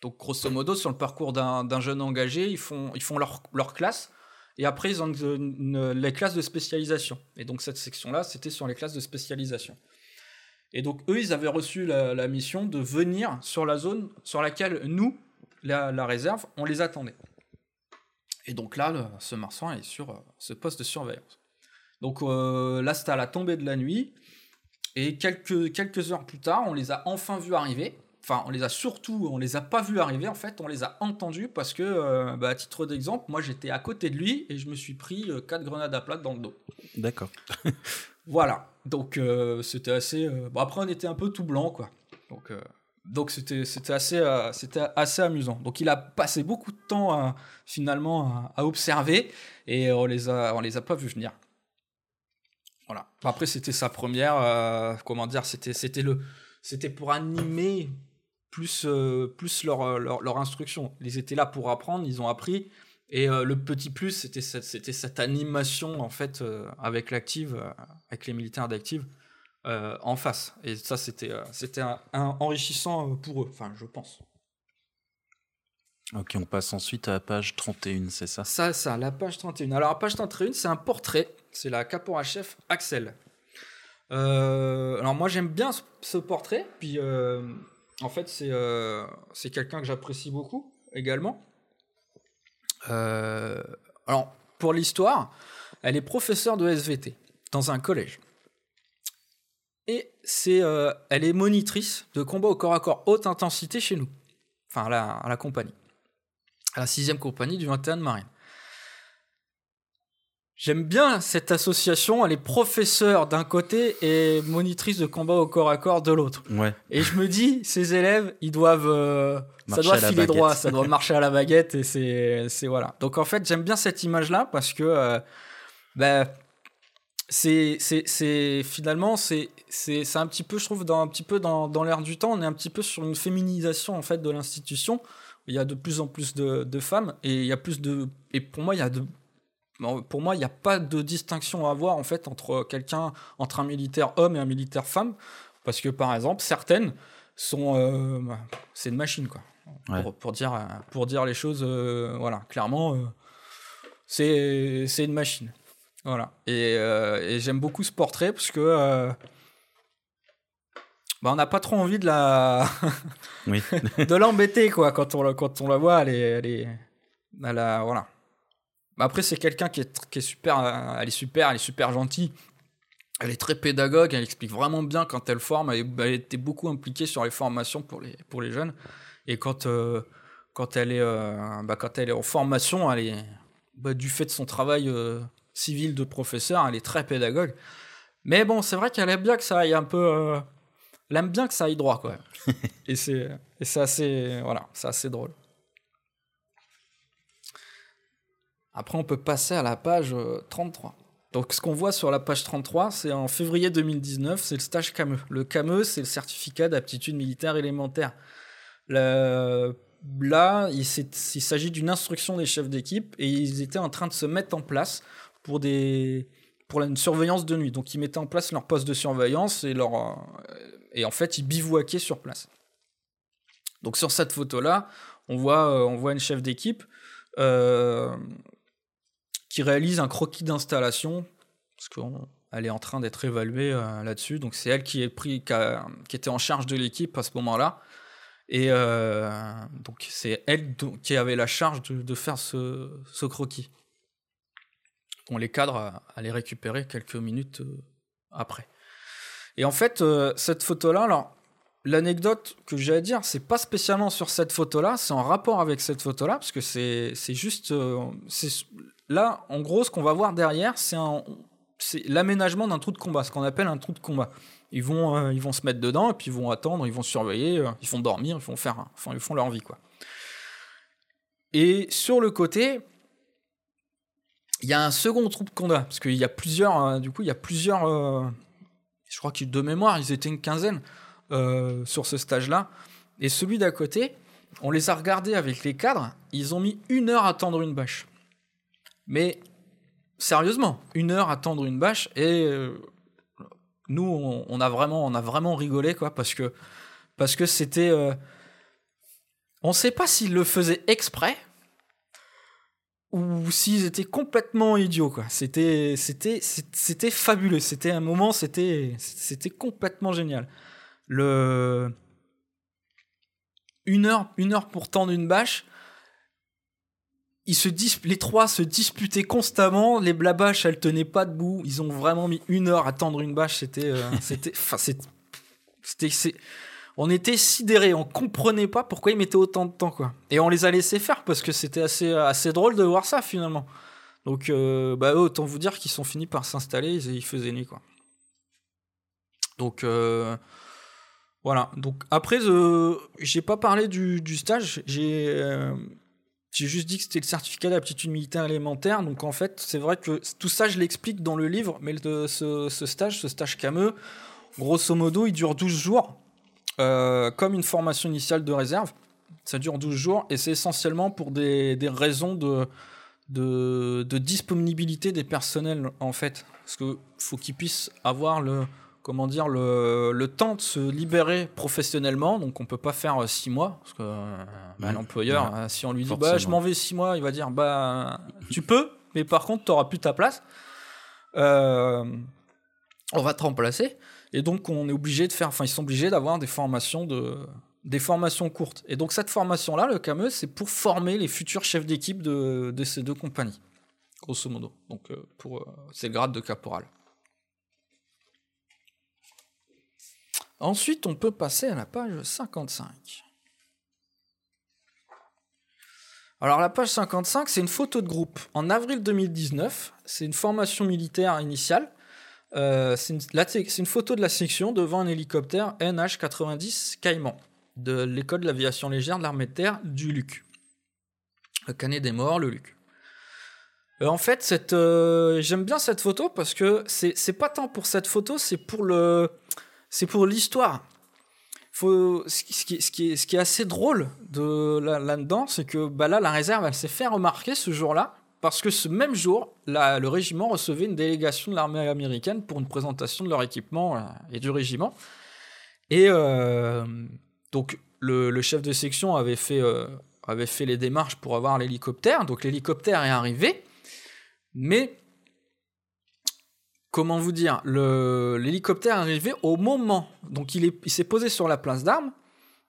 donc grosso modo sur le parcours d'un jeune engagé, ils font leur, classe et après ils ont les classes de spécialisation. Et donc cette section là, c'était sur les classes de spécialisation. Et donc eux, ils avaient reçu la, mission de venir sur la zone sur laquelle nous, la, réserve, on les attendait. Et donc là, ce marsouin est sur ce poste de surveillance. Donc euh, là, c'était à la tombée de la nuit. Et quelques, quelques heures plus tard, on les a enfin vus arriver. Enfin, on les a surtout, on les a pas vus arriver, en fait, on les a entendus parce que, euh, bah, à titre d'exemple, moi j'étais à côté de lui et je me suis pris euh, quatre grenades à plat dans le dos. D'accord. voilà, donc c'était assez. Bon, après, on était un peu tout blanc, quoi. Donc, donc c'était c'était assez c'était assez amusant. Donc il a passé beaucoup de temps finalement à, observer et on les a on les a pas vus venir. Voilà. Après, c'était sa première. Euh, comment dire C'était c'était le c'était pour animer plus euh, plus leur, leur, leur instruction. Ils étaient là pour apprendre. Ils ont appris. Et euh, le petit plus, c'était cette, c'était cette animation en fait avec l'active, avec les militaires d'active en face. Et ça, c'était c'était un, enrichissant pour eux. Enfin, je pense. Ok, on passe ensuite à la page 31, c'est ça? Ça, ça, la page 31. Alors, la page 31, c'est un portrait c'est la caporal-chef Axel. Euh, alors moi j'aime bien ce, portrait, puis euh, en fait c'est euh, c'est quelqu'un que j'apprécie beaucoup également. alors pour l'histoire, elle est professeure de SVT dans un collège. Et elle est monitrice de combat au corps à corps haute intensité chez nous, enfin à la compagnie, à la sixième compagnie du 21 de marine. J'aime bien cette association. Elle est professeure d'un côté et monitrice de combat au corps à corps de l'autre. Ouais. Et je me dis, ces élèves, ils doivent, euh, ça doit filer droit, ça doit marcher à la baguette et c'est, c'est voilà. Donc en fait, j'aime bien cette image-là parce que, euh, ben, c'est, c'est, c'est finalement, c'est, c'est, c'est un petit peu, je trouve, dans un petit peu dans, dans l'air du temps. On est un petit peu sur une féminisation en fait de l'institution. Il y a de plus en plus de, de femmes et il y a plus de, et pour moi, il y a de pour moi, il n'y a pas de distinction à avoir en fait entre quelqu'un, entre un militaire homme et un militaire femme, parce que par exemple, certaines sont, euh, c'est une machine quoi. Pour, dire, pour dire les choses, euh, voilà, clairement, euh, c'est c'est une machine. Voilà. Et, et j'aime beaucoup ce portrait parce que bah, on n'a pas trop envie de la de l'embêter quoi quand on la quand on la voit elle est elle est elle a, voilà. Après c'est quelqu'un qui est qui est super elle est super elle est super gentille. Elle est très pédagogue elle explique vraiment bien quand elle forme elle, était beaucoup impliquée sur les formations pour les pour les jeunes. Et quand euh, quand elle est euh, bah, quand elle est en formation elle est bah, du fait de son travail euh, civil de professeur elle est très pédagogue. Mais bon c'est vrai qu'elle aime bien que ça aille un peu elle aime bien que ça aille droit, quoi. et c'est assez voilà, c'est assez drôle. Après, on peut passer à la page 33. Euh, Donc, ce qu'on voit sur la page 33, c'est en février 2019, c'est le stage CAME. Le CAME, c'est le certificat d'aptitude militaire élémentaire. là, il s'agit d'une instruction des chefs d'équipe et ils étaient en train de se mettre en place pour des pour une surveillance de nuit. Donc, ils mettaient en place leur poste de surveillance et leur et en fait, ils bivouaquaient sur place. Donc sur cette photo-là, on voit, euh, on voit une chef d'équipe euh, qui réalise un croquis d'installation, parce qu'elle est en train d'être évaluée euh, là-dessus. Donc c'est elle qui, pris, qui, était en charge de l'équipe à ce moment-là. Et donc c'est elle qui avait la charge de, faire ce, ce, croquis. On les cadres à les récupérer quelques minutes après. Et en fait, euh, cette photo-là, alors, l'anecdote que j'ai à dire, c'est pas spécialement sur cette photo-là, c'est en rapport avec cette photo-là, parce que c'est juste. Euh, là, en gros, ce qu'on va voir derrière, c'est l'aménagement d'un trou de combat, ce qu'on appelle un trou de combat. Ils vont, euh, ils vont se mettre dedans, et puis ils vont attendre, ils vont surveiller, ils vont dormir, ils vont faire, enfin, ils font leur vie, quoi. Et sur le côté, il y a un second trou de combat, parce qu'il y a plusieurs, du coup, il y a plusieurs je crois que de mémoire, ils étaient une quinzaine euh, sur ce stage-là. Et celui d'à côté, on les a regardés avec les cadres, ils ont mis une heure à tendre une bâche. Mais sérieusement, une heure à tendre une bâche, et euh, nous, on, a vraiment, on a vraiment rigolé, quoi, parce que parce que c'était. Euh, on ne sait pas s'ils le faisaient exprès, ou s'ils étaient complètement idiots quoi. C'était c'était c'était fabuleux, c'était un moment, c'était c'était complètement génial. Le une heure une heure pour tendre une bâche. Ils se les trois se disputaient constamment. Les blabaches, elles tenaient pas debout. Ils ont vraiment mis une heure à tendre une bâche. C'était, euh, c'était, enfin, c'était, on était sidérés, on comprenait pas pourquoi ils mettaient autant de temps quoi. Et on les a laissés faire parce que c'était assez drôle de voir ça finalement. Donc euh, bah autant vous dire qu'ils sont finis par s'installer, ils, faisaient nuit quoi. Donc euh, voilà. Donc après euh, j'ai pas parlé du, stage, j'ai juste dit que c'était le certificat d'aptitude militaire élémentaire. Donc en fait, c'est vrai que tout ça, je l'explique dans le livre, mais ce, stage, ce stage CAME, grosso modo, il dure 12 jours. Euh, comme une formation initiale de réserve. Ça dure 12 jours et c'est essentiellement pour des, raisons de, de, disponibilité des personnels en fait. Parce qu'il faut qu'ils puissent avoir le, comment dire, le, le, temps de se libérer professionnellement. Donc on peut pas faire 6 mois. Parce que bah, l'employeur, euh, si on lui dit bah, je m'en vais 6 mois, il va dire bah tu peux, mais par contre tu n'auras plus ta place. Euh, on va te remplacer. Et donc, on est obligé de faire, enfin, ils sont obligés d'avoir des formations de, des formations courtes. Et donc, cette formation-là, le CAME, c'est pour former les futurs chefs d'équipe de, de, ces deux compagnies, grosso modo. Donc, euh, pour, euh, c'est le grade de caporal. Ensuite, on peut passer à la page 55. Alors la page 55, c'est une photo de groupe. En avril 2019, c'est une formation militaire initiale euh, c'est une, photo de la section devant un hélicoptère NH-90 Caïman de l'école de l'aviation légère de l'armée de terre du Luc. Le canet des morts, le Luc. Euh, en fait, euh, j'aime bien cette photo parce que c'est pas tant pour cette photo, c'est pour le, c'est pour l'histoire. Faut, ce, qui, ce, qui est, assez drôle de là-dedans, c'est que bah là, la réserve, elle s'est fait remarquer ce jour-là parce que ce même jour, le régiment recevait une délégation de l'armée américaine pour une présentation de leur équipement euh, et du régiment. Et euh, donc, le, chef de section euh, avait fait les démarches pour avoir l'hélicoptère. Donc, l'hélicoptère est arrivé. Mais, comment vous dire, l'hélicoptère est arrivé au moment. Donc, il s'est posé sur la place d'armes.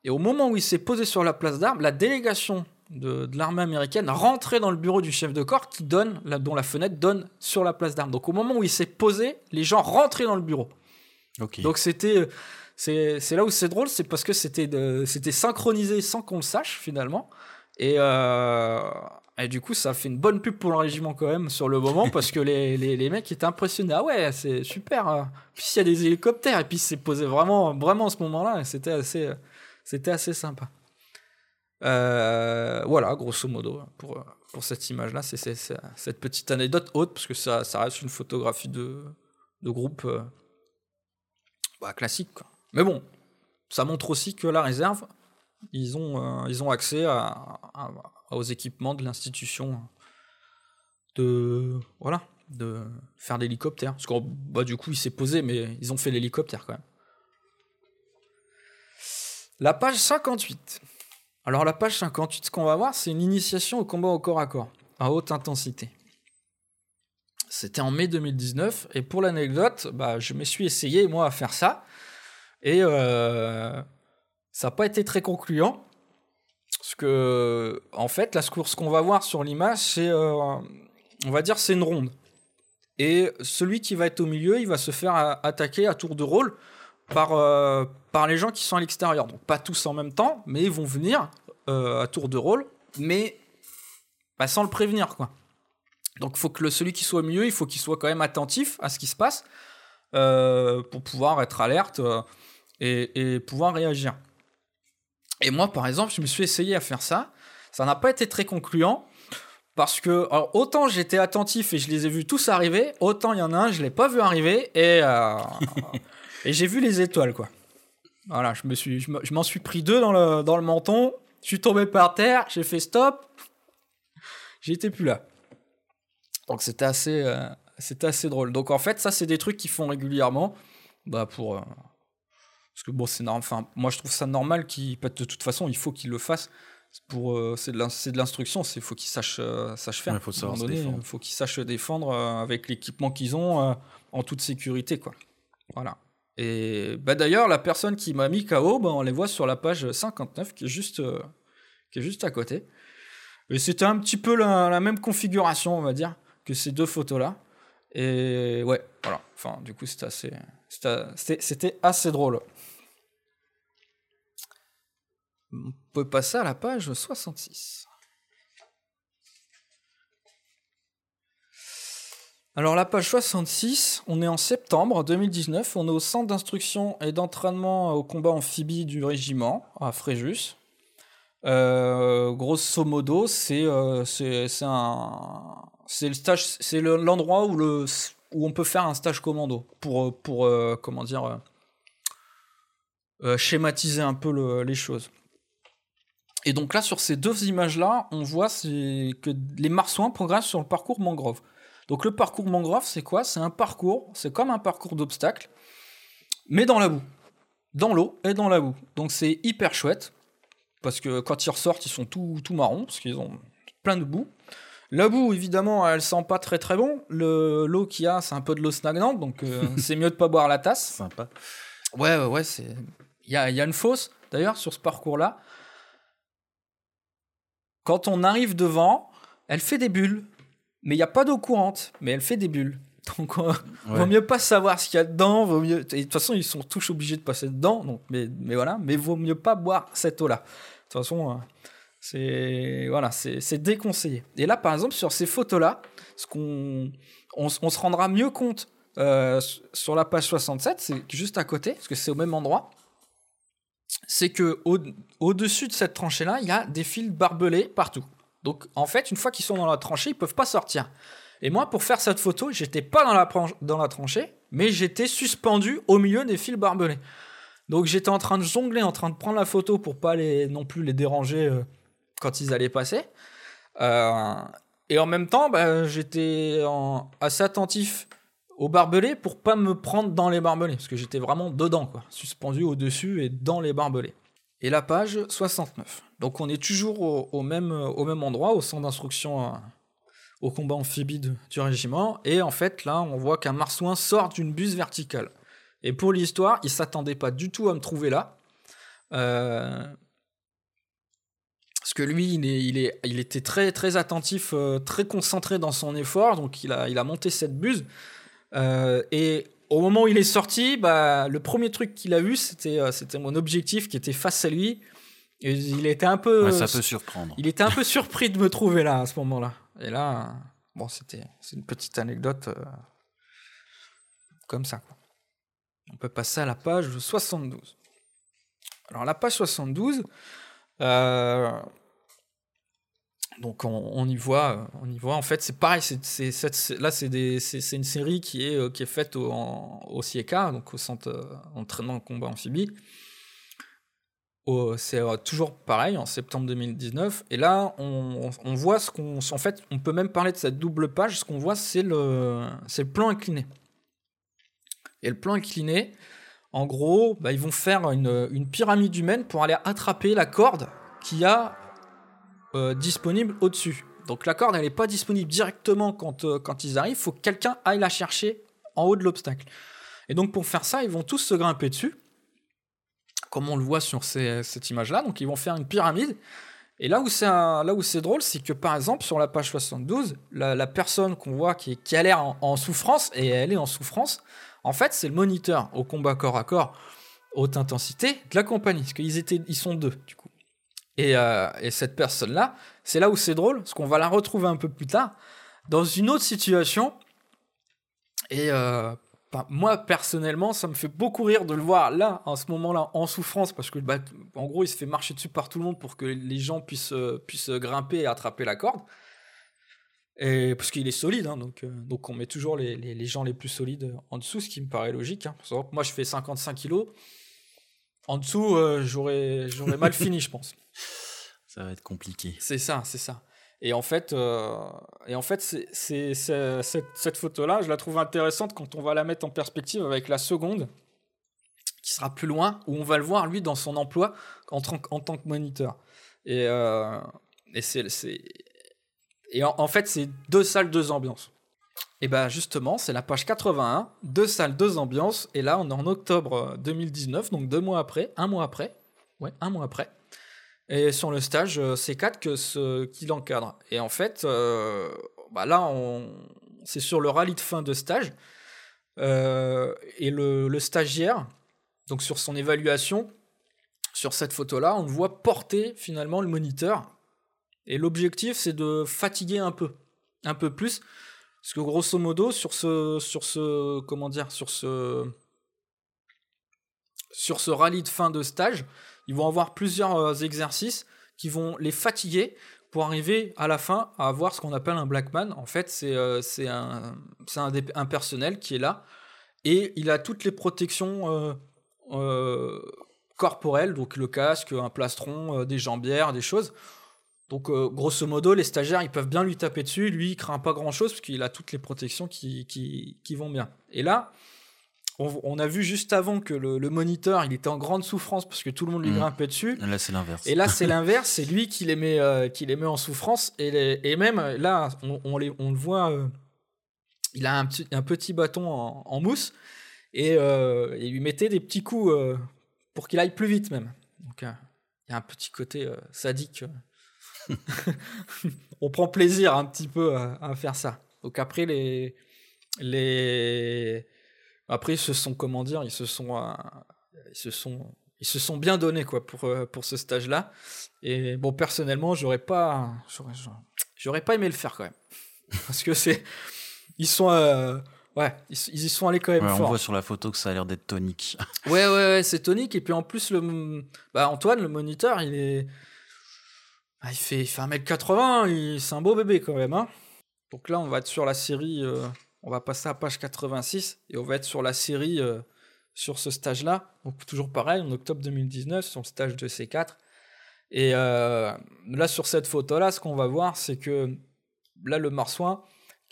Et au moment où il s'est posé sur la place d'armes, la délégation de, l'armée américaine rentrait dans le bureau du chef de corps qui donne, dont la fenêtre donne sur la place d'armes. Donc au moment où il s'est posé, les gens rentraient dans le bureau. Donc c'était, c'est là où c'est drôle, c'est parce que c'était c'était synchronisé sans qu'on le sache finalement. Et, euh, et du coup, ça fait une bonne pub pour le régiment quand même sur le moment parce que les, les, les mecs étaient impressionnés. Ah ouais, c'est super. Hein. Puis il y a des hélicoptères et puis c'est posé vraiment, vraiment à ce moment-là. C'était assez, c'était assez sympa. Euh, voilà, grosso modo, pour, pour cette image-là, c'est cette petite anecdote haute, parce que ça, ça reste une photographie de, de groupe euh, bah, classique. Mais bon, ça montre aussi que la réserve, ils ont, euh, ils ont accès à, aux équipements de l'institution de voilà de faire l'hélicoptère parce que bah, du coup il s'est posé mais ils ont fait l'hélicoptère quand même. La page 58 alors la page 58, ce qu'on va voir, c'est une initiation au combat au corps à corps, à haute intensité. C'était en mai 2019, et pour l'anecdote, bah, je me suis essayé, moi, à faire ça, et euh, ça n'a pas été très concluant, parce que, en fait, la ce qu'on va voir sur l'image, euh, on va dire, c'est une ronde. Et celui qui va être au milieu, il va se faire attaquer à tour de rôle par, euh, par les gens qui sont à l'extérieur. Donc pas tous en même temps, mais ils vont venir euh, à tour de rôle, mais bah, sans le prévenir. Donc il faut que celui qui soit au milieu, il faut qu'il soit quand même attentif à ce qui se passe euh, pour pouvoir être alerte et, pouvoir réagir. Et moi, par exemple, je me suis essayé à faire ça. Ça n'a pas été très concluant. Parce que autant j'étais attentif et je les ai vus tous arriver, autant il y en a un, je l'ai pas vu arriver et Et j'ai vu les étoiles, quoi. Voilà, je me suis, je m'en suis pris deux dans le, dans le menton. Je suis tombé par terre, j'ai fait stop. J'étais plus là. Donc c'était assez, euh, c'était assez drôle. Donc en fait, ça c'est des trucs qu'ils font régulièrement, bah pour, euh, parce que bon c'est normal. Enfin, moi je trouve ça normal qu'ils, de toute façon, il faut qu'ils le fassent. Pour, euh, c'est de l'instruction, c'est faut qu'ils sachent, sachent faire. Il faut savoir Il faut qu'ils sachent défendre avec l'équipement qu'ils ont en toute sécurité, quoi. Voilà. Et bah d'ailleurs, la personne qui m'a mis KO, bah on les voit sur la page 59 qui est juste, euh, qui est juste à côté. Et c'était un petit peu la, même configuration, on va dire, que ces deux photos-là. Et ouais, voilà. Enfin, du coup, c'était assez, c'était assez drôle. On peut passer à la page 66. Alors la page 66, on est en septembre 2019, on est au centre d'instruction et d'entraînement au combat amphibie du régiment à Fréjus. Euh, grosso modo, c'est euh, le stage, c'est l'endroit où le où on peut faire un stage commando pour pour euh, dire schématiser un peu les choses. Et donc là, sur ces deux images-là, on voit que les marsouins progressent sur le parcours mangrove. Donc le parcours mangrove, c'est quoi? C'est un parcours, c'est comme un parcours d'obstacles, mais dans la boue. Dans l'eau et dans la boue. Donc c'est hyper chouette, parce que quand ils ressortent, ils sont tout, tout marrons, parce qu'ils ont plein de boue. La boue, évidemment, elle sent pas très très bon. L'eau qu'il y a, c'est un peu de l'eau stagnante, donc euh, c'est mieux de pas boire la tasse. Sympa. Ouais, ouais, ouais, c'est. Il y a, y a une fosse, d'ailleurs, sur ce parcours-là. Quand on arrive devant, elle fait des bulles mais il n'y a pas d'eau courante, mais elle fait des bulles. Donc, euh, vaut mieux pas savoir ce qu'il y a dedans. Vaut mieux... de toute façon, ils sont tous obligés de passer dedans. Donc, mais, mais voilà, mais vaut mieux pas boire cette eau-là. De toute façon, euh, c'est voilà, c'est déconseillé. Et là, par exemple, sur ces photos-là, ce qu'on on, se rendra mieux compte euh, sur la page 67, c'est juste à côté, parce que c'est au même endroit. C'est que au-dessus de cette tranchée-là, il y a des fils barbelés partout. Donc en fait, une fois qu'ils sont dans la tranchée, ils peuvent pas sortir. Et moi, pour faire cette photo, j'étais pas dans la, tranchée, mais j'étais suspendu au milieu des fils barbelés. Donc j'étais en train de jongler, en train de prendre la photo pour pas les, non plus les déranger euh, quand ils allaient passer. Euh, et en même temps, bah, j'étais assez attentif au barbelés pour pas me prendre dans les barbelés, parce que j'étais vraiment dedans, quoi, suspendu au-dessus et dans les barbelés. Et la page 69. Donc on est toujours au, même, au même endroit, au centre d'instruction euh, au combat amphibie du régiment, et en fait là on voit qu'un marsouin sort d'une buse verticale. Et pour l'histoire, il s'attendait pas du tout à me trouver là. Euh, parce que lui, il, est, il, est, il était très, très attentif, euh, très concentré dans son effort, donc il a, il a monté cette buse. Euh, et au moment où il est sorti, bah, le premier truc qu'il a vu, c'était euh, c'était mon objectif qui était face à lui. Et il était un peu. ça peut surprendre. Il était un peu surpris de me trouver là, à ce moment-là. Et là, bon, c'était c'est une petite anecdote euh, comme ça. Quoi. On peut passer à la page 72. Alors, la page 72, euh, donc on, y voit, euh, on y voit. En fait, c'est pareil. Là, c'est, une série qui est, euh, faite au, au CIECA, donc au centre entraînement combat amphibie. c'est toujours pareil en septembre 2019. Et là, on, voit ce qu'on. En fait, on peut même parler de cette double page. Ce qu'on voit, c'est le, plan incliné. Et le plan incliné, en gros, bah, ils vont faire une pyramide humaine pour aller attraper la corde qui a euh, disponible au-dessus. Donc la corde, elle n'est pas disponible directement quand, euh, quand ils arrivent, il faut que quelqu'un aille la chercher en haut de l'obstacle. Et donc pour faire ça, ils vont tous se grimper dessus, comme on le voit sur cette image-là. Donc ils vont faire une pyramide. Et là où c'est là où c'est drôle, c'est que par exemple sur la page 72, la, personne qu'on voit qui, a l'air en, en, souffrance et elle est en souffrance, en fait c'est le moniteur au combat corps à corps haute intensité de la compagnie, parce qu'ils étaient ils sont deux du coup. Euh, et, cette personne-là, c'est là où c'est drôle, parce qu'on va la retrouver un peu plus tard, dans une autre situation. Et euh, moi, personnellement, ça me fait beaucoup rire de le voir là, en ce moment-là, en souffrance, parce que, bah, en gros, il se fait marcher dessus par tout le monde pour que les gens puissent, euh, grimper et attraper la corde. Et parce qu'il est solide, hein, donc, on met toujours les, les, gens les plus solides en dessous, ce qui me paraît logique. Hein. Moi, je fais 55 kilos. En dessous, j'aurais mal fini, je pense. Ça va être compliqué. C'est ça, c'est ça. Et en fait, euh, et en fait c'est, cette, cette photo-là, je la trouve intéressante quand on va la mettre en perspective avec la seconde, qui sera plus loin, où on va le voir, lui, dans son emploi en, en tant que moniteur. Et, euh, et, c'est, et en, fait, c'est deux salles, deux ambiances. Et ben justement, c'est la page 81, deux salles, deux ambiances. Et là, on est en octobre 2019, donc deux mois après, un mois après. Ouais, un mois après et sur le stage euh, C4 que ce qu'il encadre. Et en fait, euh, bah là, c'est sur le rallye de fin de stage. Euh, et le, le, stagiaire, donc sur son évaluation, sur cette photo-là, on le voit porter finalement le moniteur. Et l'objectif, c'est de fatiguer un peu, un peu plus. Parce que grosso modo, sur ce, sur ce, comment dire, sur ce, sur ce rallye de fin de stage, ils vont avoir plusieurs euh, exercices qui vont les fatiguer pour arriver à la fin à avoir ce qu'on appelle un blackman. En fait, c'est euh, un, un, un, personnel qui est là et il a toutes les protections euh, corporelles, donc le casque, un plastron, des jambières, des choses. Donc, grosso modo, les stagiaires, ils peuvent bien lui taper dessus. Lui, il craint pas grand-chose parce qu'il a toutes les protections qui, qui, qui, vont bien. Et là, on, a vu juste avant que le, moniteur, il était en grande souffrance parce que tout le monde lui mmh. grimpait dessus. Là, c'est l'inverse. Et là, c'est l'inverse. C'est lui qui les met, euh, qui les met en souffrance. Et, et même là, on, les, on le voit, euh, il a un petit, un petit bâton en, mousse et euh, il lui mettait des petits coups pour qu'il aille plus vite même. Donc, il y a un petit côté sadique. on prend plaisir un petit peu à, à faire ça. Donc après les les après, ils se sont, comment dire, ils se sont, euh, ils se sont, ils se sont bien donnés quoi pour euh, pour ce stage-là. Et bon, personnellement, j'aurais pas, j'aurais pas aimé le faire quand même, parce que c'est, ils sont, euh, ouais, ils, y sont allés quand même fort. On voit sur la photo que ça a l'air d'être tonique. ouais, ouais, ouais, c'est tonique. Et puis en plus, le, bah, Antoine, le moniteur, il est, ah, il fait, il fait 1m80, c'est un beau bébé quand même, hein. Donc là, on va être sur la série. On va passer à page 86 et on va être sur la série euh, sur ce stage-là. Donc toujours pareil, en octobre 2019, sur le stage de C4. Et euh, là, sur cette photo-là, ce qu'on va voir, c'est que là, le marsouin,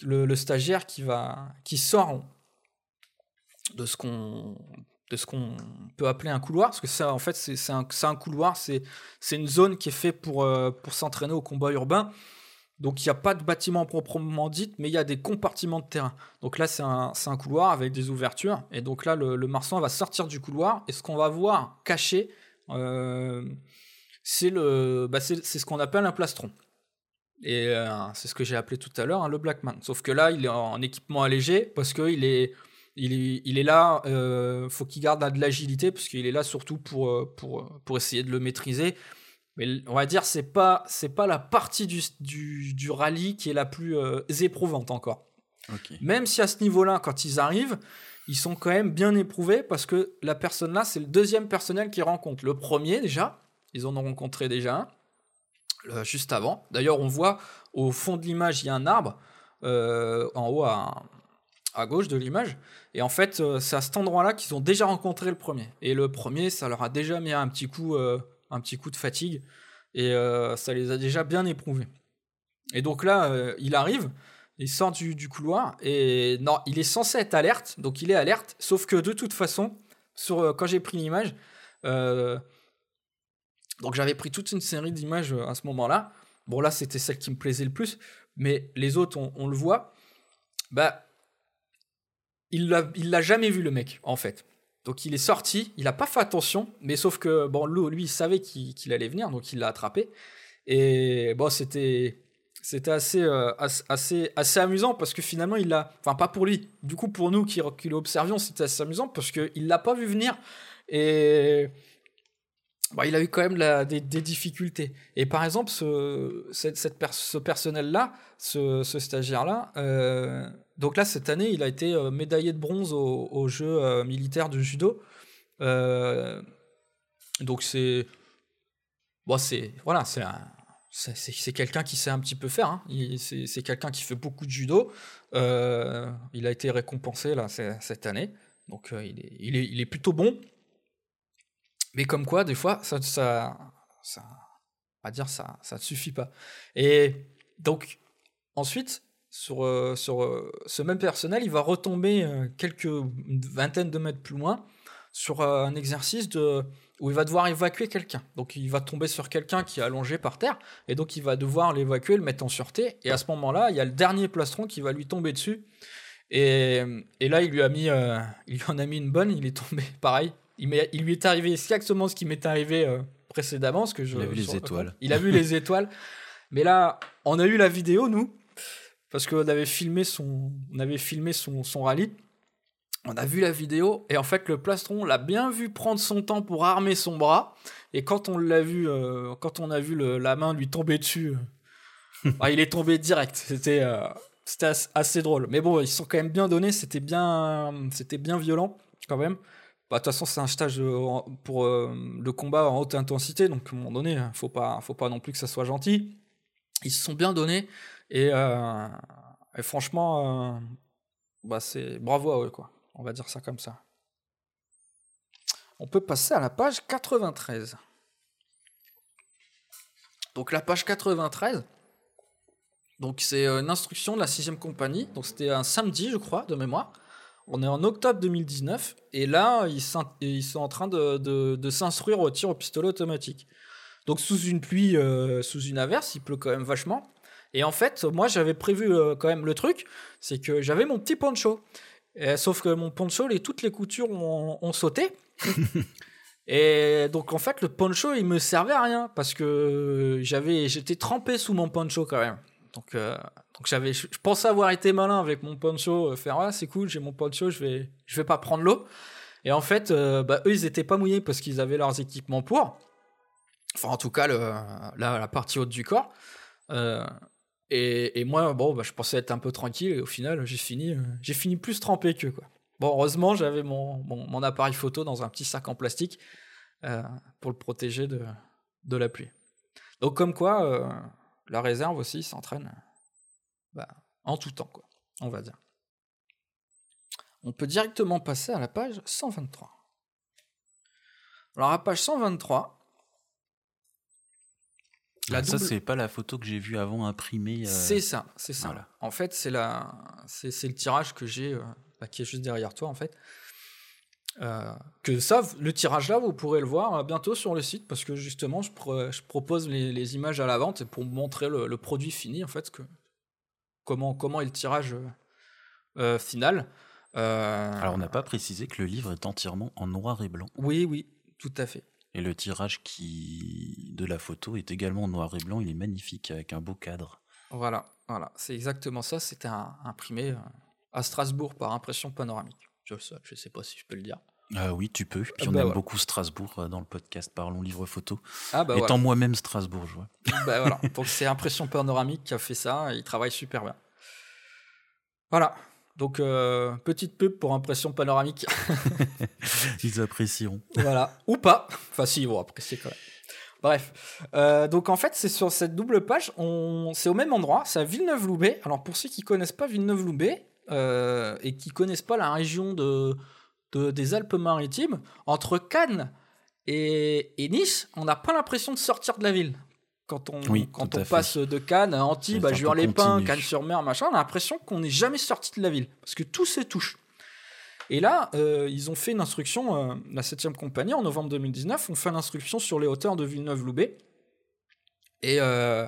le, stagiaire qui, va, qui sort de ce qu'on de ce qu'on peut appeler un couloir, parce que ça, en fait, c'est un, un, couloir, c'est une zone qui est faite pour, euh, pour s'entraîner au combat urbain. Donc il n'y a pas de bâtiment proprement dit, mais il y a des compartiments de terrain. Donc là, c'est un, un, couloir avec des ouvertures. Et donc là, le, le va sortir du couloir. Et ce qu'on va voir caché, euh, c'est bah ce qu'on appelle un plastron. Et euh, c'est ce que j'ai appelé tout à l'heure le Blackman. Sauf que là, il est en équipement allégé parce qu'il est, il est, il est là, euh, faut qu'il garde de l'agilité parce qu'il est là surtout pour, pour, pour essayer de le maîtriser mais on va dire c'est pas c'est pas la partie du, du, rallye qui est la plus euh, éprouvante encore. Même si à ce niveau-là, quand ils arrivent, ils sont quand même bien éprouvés parce que la personne là, c'est le deuxième personnel qu'ils rencontrent. Le premier déjà, ils en ont rencontré déjà un euh, juste avant. D'ailleurs, on voit au fond de l'image, il y a un arbre euh, en haut à, à gauche de l'image. Et en fait, c'est à cet endroit-là qu'ils ont déjà rencontré le premier. Et le premier, ça leur a déjà mis un petit coup un petit coup de fatigue, et euh, ça les a déjà bien éprouvés. Et donc là, euh, il arrive, il sort du, couloir, et non, il est censé être alerte, donc il est alerte, sauf que de toute façon, sur, euh, quand j'ai pris l'image, donc j'avais pris toute une série d'images à ce moment-là, bon là c'était celle qui me plaisait le plus, mais les autres, on, le voit, bah, il l'a jamais vu le mec, en fait. Donc il est sorti, il n'a pas fait attention, mais sauf que bon, lui, il savait qu'il allait venir, donc il l'a attrapé. Et bon, c'était c'était assez, euh, assez, assez amusant parce que finalement il l'a, enfin pas pour lui, du coup pour nous qui, l'observions, c'était assez amusant parce qu'il l'a pas vu venir et bah, il a eu quand même des, difficultés. Et par exemple, ce, cette, ce personnel-là, ce, stagiaire-là, euh, donc là, cette année, il a été euh, médaillé de bronze aux Jeux euh, militaires de judo. Euh, donc c'est. C'est. Voilà, c'est C'est quelqu'un qui sait un petit peu faire. Hein. C'est quelqu'un qui fait beaucoup de judo. il a été récompensé là, cette année. Donc il, est, il, est, plutôt bon. Mais comme quoi, des fois, ça, ça, ça, on va dire, ça, ça ne suffit pas. Et donc, ensuite, sur, euh, sur euh, ce même personnel, il va retomber euh, quelques vingtaines de mètres plus loin sur un exercice de, où il va devoir évacuer quelqu'un. Donc il va tomber sur quelqu'un qui est allongé par terre, et donc il va devoir l'évacuer, le mettre en sûreté, et à ce moment-là, il y a le dernier plastron qui va lui tomber dessus, et, et là il lui, a mis, il lui en a mis une bonne, il est tombé pareil, il, il lui est arrivé exactement ce qui m'est arrivé précédemment, ce que je, il a vu les étoiles. Il a vu les étoiles, mais là, on a eu la vidéo, nous, parce qu'on avait filmé son, on avait filmé son, son rallye. On a vu la vidéo et en fait le plastron l'a bien vu prendre son temps pour armer son bras et quand on l'a vu, euh, quand on a vu la main lui tomber dessus, euh, bah, il est tombé direct. C'était euh, c'était assez drôle. Mais bon, ils sont quand même bien donnés. C'était bien, c'était bien violent quand même. Bah, de toute façon, c'est un stage pour le combat en haute intensité, donc à un moment donné, faut pas, faut pas non plus que ça soit gentil. Ils se sont bien donnés. Et, euh, et franchement, euh, bah c'est bravo à eux, quoi. On va dire ça comme ça. On peut passer à la page 93. Donc la page 93, donc c'est une instruction de la 6 compagnie. Donc c'était un samedi, je crois, de mémoire. On est en octobre 2019 et là ils sont, en train de, s'instruire au tir au pistolet automatique. Donc sous une pluie, euh, sous une averse, il pleut quand même vachement. Et en fait, moi, j'avais prévu euh, quand même le truc, c'est que j'avais mon petit poncho. sauf que mon poncho, les, toutes les coutures ont, sauté. et donc, en fait, le poncho, il me servait à rien parce que j'avais, j'étais trempé sous mon poncho quand même. Donc, euh, donc j'avais, je pensais avoir été malin avec mon poncho, euh, faire ah, c'est cool, j'ai mon poncho, je vais, je vais pas prendre l'eau. Et en fait, bah, eux, ils étaient pas mouillés parce qu'ils avaient leurs équipements pour. Enfin, en tout cas, le, la, la, partie haute du corps. Et, moi, bon, bah, je pensais être un peu tranquille et au final, j'ai fini, euh, j'ai fini plus trempé que quoi. Bon, heureusement, j'avais mon, appareil photo dans un petit sac en plastique euh, pour le protéger de, de la pluie. Donc, comme quoi, euh, la réserve aussi s'entraîne bah, en tout temps, quoi, on va dire. On peut directement passer à la page 123. Alors, à page 123, La ah, Ça, c'est pas la photo que j'ai vue avant imprimée. Euh, c'est ça, c'est ça. En fait, c'est la... c'est le tirage que j'ai, euh, bah, qui est juste derrière toi, en fait. Euh, que ça, le tirage là, vous pourrez le voir bientôt sur le site parce que justement, je, je propose les, images à la vente pour montrer le, produit fini, en fait, que, comment, comment est le tirage final. Alors, on n'a pas précisé que le livre est entièrement en noir et blanc. Oui, oui, tout à fait. Et le tirage qui de la photo est également noir et blanc. Il est magnifique avec un beau cadre. Voilà, voilà, c'est exactement ça. C'était imprimé euh, à Strasbourg par impression panoramique. Je ne sais pas si je peux le dire. Ah oui, tu peux. Puis ah on bah aime beaucoup Strasbourg euh, dans le podcast Parlons Livre Photo. Ah bah Étant moi-même strasbourgeois. Bah voilà. Donc c'est Impression Panoramique qui a fait ça. il travaille super bien. Voilà. Donc, euh, petite pub pour impression panoramique. Ils apprécieront. Voilà. Ou pas. Enfin, si, ils vont apprécier quand même. Bref. Euh, donc, en fait, c'est sur cette double page. On... C'est au même endroit. C'est à Villeneuve-Loubet. Alors, pour ceux qui connaissent pas Villeneuve-Loubet euh, et qui connaissent pas la région de, des Alpes-Maritimes, entre Cannes et, et Nice, on n'a pas l'impression de sortir de la ville. Quand on, quand on passe de Cannes à Antibes, à Jure-les-Pins, Cannes-sur-Mer, machin, on a l'impression qu'on n'est jamais sorti de la ville. Parce que tout se touche. Et là, euh, ils ont fait une instruction, euh, la 7 compagnie, en novembre 2019, on fait une instruction sur les hauteurs de Villeneuve-Loubet. Et, euh,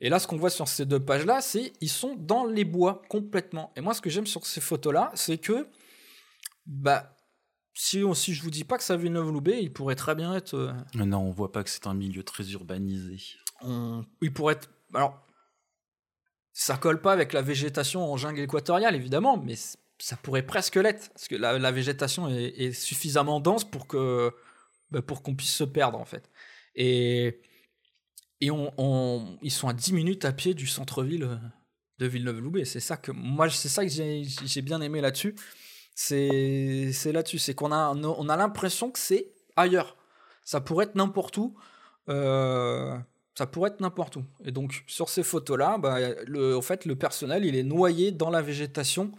et là, ce qu'on voit sur ces deux pages-là, c'est ils sont dans les bois complètement. Et moi, ce que j'aime sur ces photos-là, c'est que, bah, si, si je vous dis pas que ça Villeneuve-Loubet, il pourrait très bien être. Non, on voit pas que c'est un milieu très urbanisé il pourrait être. Alors, ça colle pas avec la végétation en jungle équatoriale, évidemment, mais ça pourrait presque l'être, parce que la, végétation est, suffisamment dense pour que bah, pour qu'on puisse se perdre, en fait. Et, et on, ils sont à 10 minutes à pied du centre-ville de Villeneuve-Loubet. C'est ça que moi, c'est ça que j'ai bien aimé là-dessus. C'est là-dessus, c'est qu'on a, on a l'impression que c'est ailleurs. Ça pourrait être n'importe où. Euh, ça pourrait être n'importe où. Et donc, sur ces photos-là, bah, le, en fait, le personnel, il est noyé dans la végétation.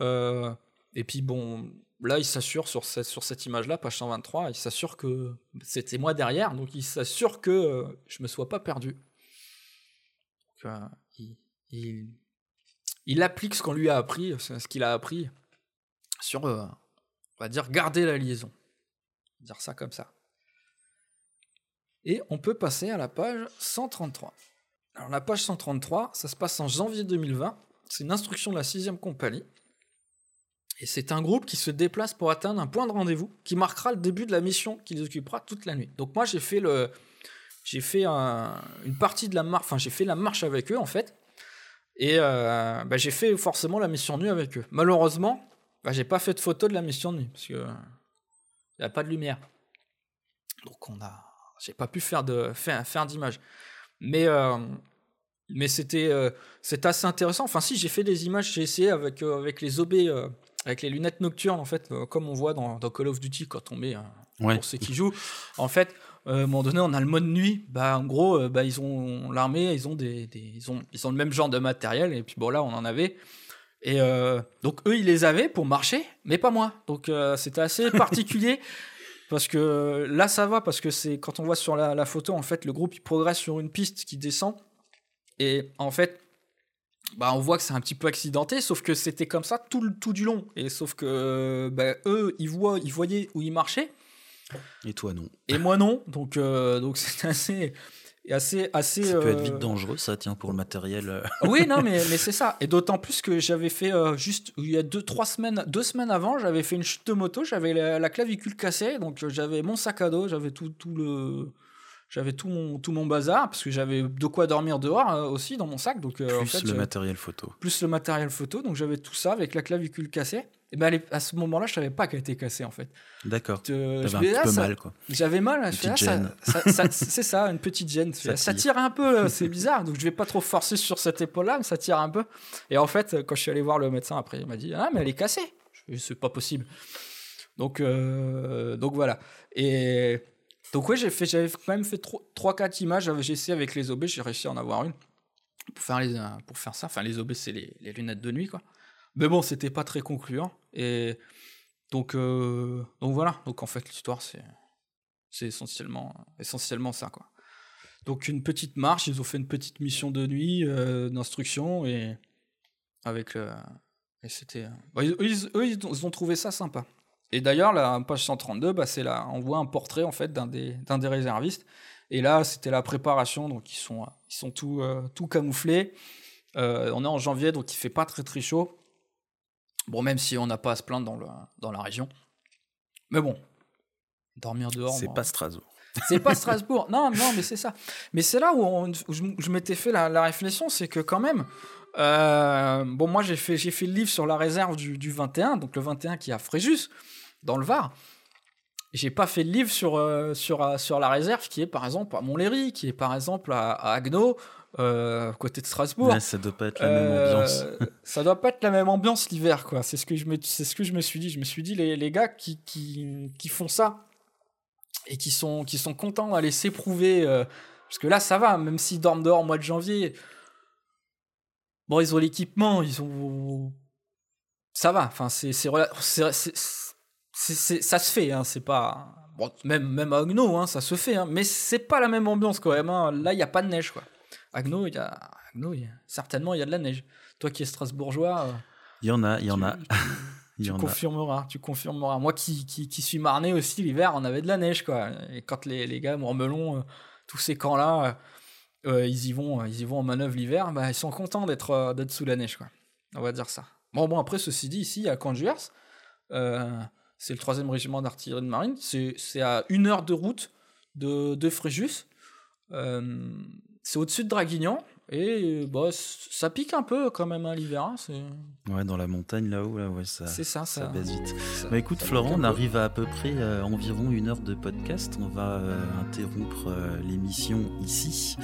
Euh, et puis, bon, là, il s'assure sur cette, image-là, page 123, il s'assure que c'était moi derrière, donc il s'assure que euh, je me sois pas perdu. Euh, il, applique ce qu'on lui a appris, ce qu'il a appris sur, on va dire, garder la liaison. Dire ça comme ça. Et on peut passer à la page 133. Alors la page 133, ça se passe en janvier 2020. C'est une instruction de la 6 compagnie. Et c'est un groupe qui se déplace pour atteindre un point de rendez-vous qui marquera le début de la mission qui les occupera toute la nuit. Donc moi j'ai fait le j'ai fait une partie de la marche, enfin j'ai fait la marche avec eux en fait. Et euh, bah, j'ai fait forcément la mission nuit avec eux. Malheureusement, bah, j'ai pas fait de photo de la mission nuit parce que il n'y a pas de lumière. Donc on a j'ai pas pu faire de faire, faire d'image. Mais euh, mais c'était euh, c'est assez intéressant. Enfin si j'ai fait des images, j'ai essayé avec euh, avec les OB avec les lunettes nocturnes en fait, comme on voit dans, dans, Call of Duty quand on met pour ceux qui jouent. En fait, à un moment donné, on a le mode nuit. Bah en gros, bah ils ont l'armée, ils ont des, des, ils ont ils ont le même genre de matériel et puis bon là on en avait. Et donc eux, ils les avaient pour marcher, mais pas moi. Donc c'était assez particulier. Parce que là, ça va, parce que c'est quand on voit sur la, photo, en fait, le groupe il progresse sur une piste qui descend. Et en fait, bah, on voit que c'est un petit peu accidenté, sauf que c'était comme ça tout, le, tout du long. Et sauf que bah, eux, ils, voient, ils voyaient où ils marchaient. Et toi, non. Et moi, non. Donc, euh, donc c'est assez assez assez ça peut être vite euh, dangereux ça tient pour le matériel euh. oui non mais mais c'est ça. Et d'autant plus que j'avais fait euh, juste il y a deux trois semaines deux semaines avant j'avais fait une chute de moto j'avais la, clavicule cassée donc j'avais mon sac à dos j'avais tout tout le j'avais tout mon tout mon bazar parce que j'avais de quoi dormir dehors aussi dans mon sac donc plus en fait, le matériel photo. plus le matériel photo donc j'avais tout ça avec la clavicule cassée et ben à ce moment-là, je savais pas qu'elle était cassée en fait. D'accord. J'avais un petit peu mal quoi. J'avais mal. c'est ça, une petite gêne. Ça, tire. un peu, euh, c'est bizarre. Donc je vais pas trop forcer sur cette épaule-là, mais ça tire un peu. Et en fait, quand je suis allé voir le médecin après, il m'a dit ah mais elle est cassée. C'est pas possible. Donc euh, donc voilà. Et donc j'ai fait, j'avais quand même fait 3-4 images. J'ai essayé avec les OB, j'ai réussi à en avoir une pour faire les pour faire ça. Enfin les OB c'est les, les lunettes de nuit quoi. Mais bon, c'était pas très concluant. Et donc, euh, donc voilà. Donc en fait, l'histoire, c'est, c'est essentiellement, essentiellement ça, quoi. Donc une petite marche, ils ont fait une petite mission de nuit d'instruction et avec et c'était bah, eux, ils, ont trouvé ça sympa. Et d'ailleurs la page 132 bah c'est là on voit un portrait en fait d'un des d'un des réservistes et là c'était la préparation donc ils sont ils sont tout tout camouflés. on est en janvier donc il fait pas très très chaud. Bon même si on n'a pas à se plaindre dans le dans la région. Mais bon, dormir dehors. C'est pas Strasbourg. C'est pas Strasbourg. Non, non, mais c'est ça. Mais c'est là où, je, m'étais fait la, réflexion, c'est que quand même, euh, bon, moi j'ai fait, j'ai fait le livre sur la réserve du, du, 21, donc le 21 qui est à Fréjus, dans le Var. J'ai pas fait le livre sur, euh, sur, euh, sur la réserve qui est par exemple à Montlhéry, qui est par exemple à, à Agno, côté de Strasbourg. ça doit pas être la même ambiance. ça doit pas être la même ambiance l'hiver, quoi. C'est ce que je me, c'est ce que je me suis dit. Je me suis dit les, les gars qui, qui, qui font ça et qui sont, qui sont contents d'aller s'éprouver. Euh, parce que là, ça va, même s'ils dorment dehors au mois de janvier. Bon, ils ont l'équipement, ils ont. Ça va, enfin, c'est. Ça se fait, hein, c'est pas. Bon, même, même à Agno, hein, ça se fait, hein, mais c'est pas la même ambiance quand même. Hein. Là, il n'y a pas de neige, quoi. Agno, il y a. Certainement, il y a de la neige. Toi qui es strasbourgeois. Euh, il y en a, il y en a. tu confirmeras, tu confirmeras. Moi qui, qui, suis marné aussi, l'hiver, on avait de la neige, quoi. Et quand les, les gars, Mormelon, euh, tous ces camps-là, euh, ils, y vont, ils y vont en manœuvre l'hiver, bah, ils sont contents d'être d'être sous la neige, quoi. On va dire ça. Bon, bon, après, ceci dit, ici, à camp c'est le troisième régiment d'artillerie de marine, c'est à une heure de route de, de Fréjus. C'est au-dessus de Draguignan, et bah, ça pique un peu quand même à hein, l'hiver. Hein, ouais, dans la montagne là-haut, là, ouais, ça, ça, ça, ça, baisse vite. bah, écoute, Florent, on arrive à à peu près euh, environ une heure de podcast. On va euh, interrompre euh, l'émission ici.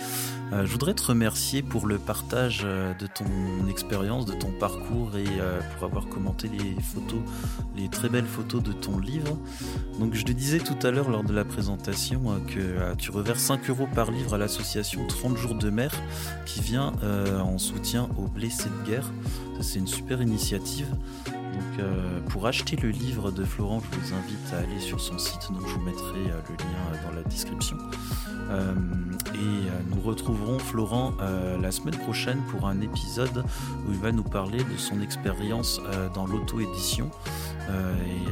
Je voudrais te remercier pour le partage de ton expérience, de ton parcours et pour avoir commenté les photos, les très belles photos de ton livre. Donc, je te disais tout à l'heure lors de la présentation que tu reverses 5 euros par livre à l'association 30 jours de mer qui vient euh, en soutien aux blessés de guerre. c'est une super initiative. Donc, euh, pour acheter le livre de Florent, je vous invite à aller sur son site. Donc, je vous mettrai euh, le lien dans la description. Et nous retrouverons Florent la semaine prochaine pour un épisode où il va nous parler de son expérience dans l'auto-édition et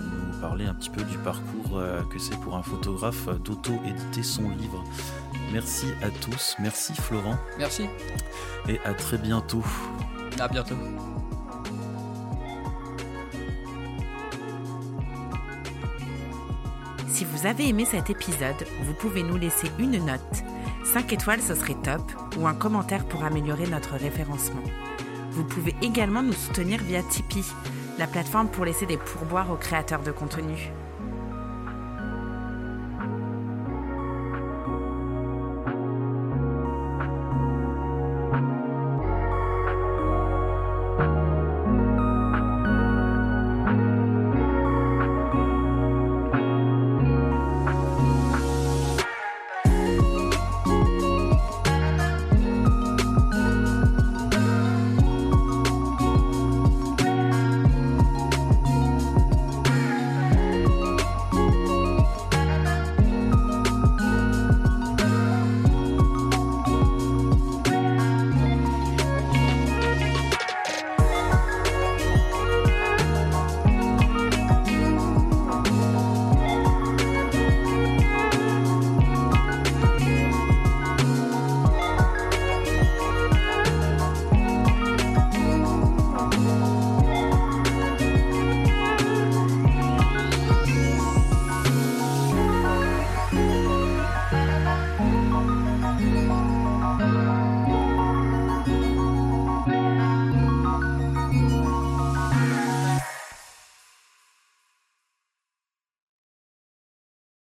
nous parler un petit peu du parcours que c'est pour un photographe d'auto-éditer son livre. Merci à tous. Merci Florent. Merci. Et à très bientôt. À bientôt. Si vous avez aimé cet épisode, vous pouvez nous laisser une note. 5 étoiles, ce serait top, ou un commentaire pour améliorer notre référencement. Vous pouvez également nous soutenir via Tipeee, la plateforme pour laisser des pourboires aux créateurs de contenu.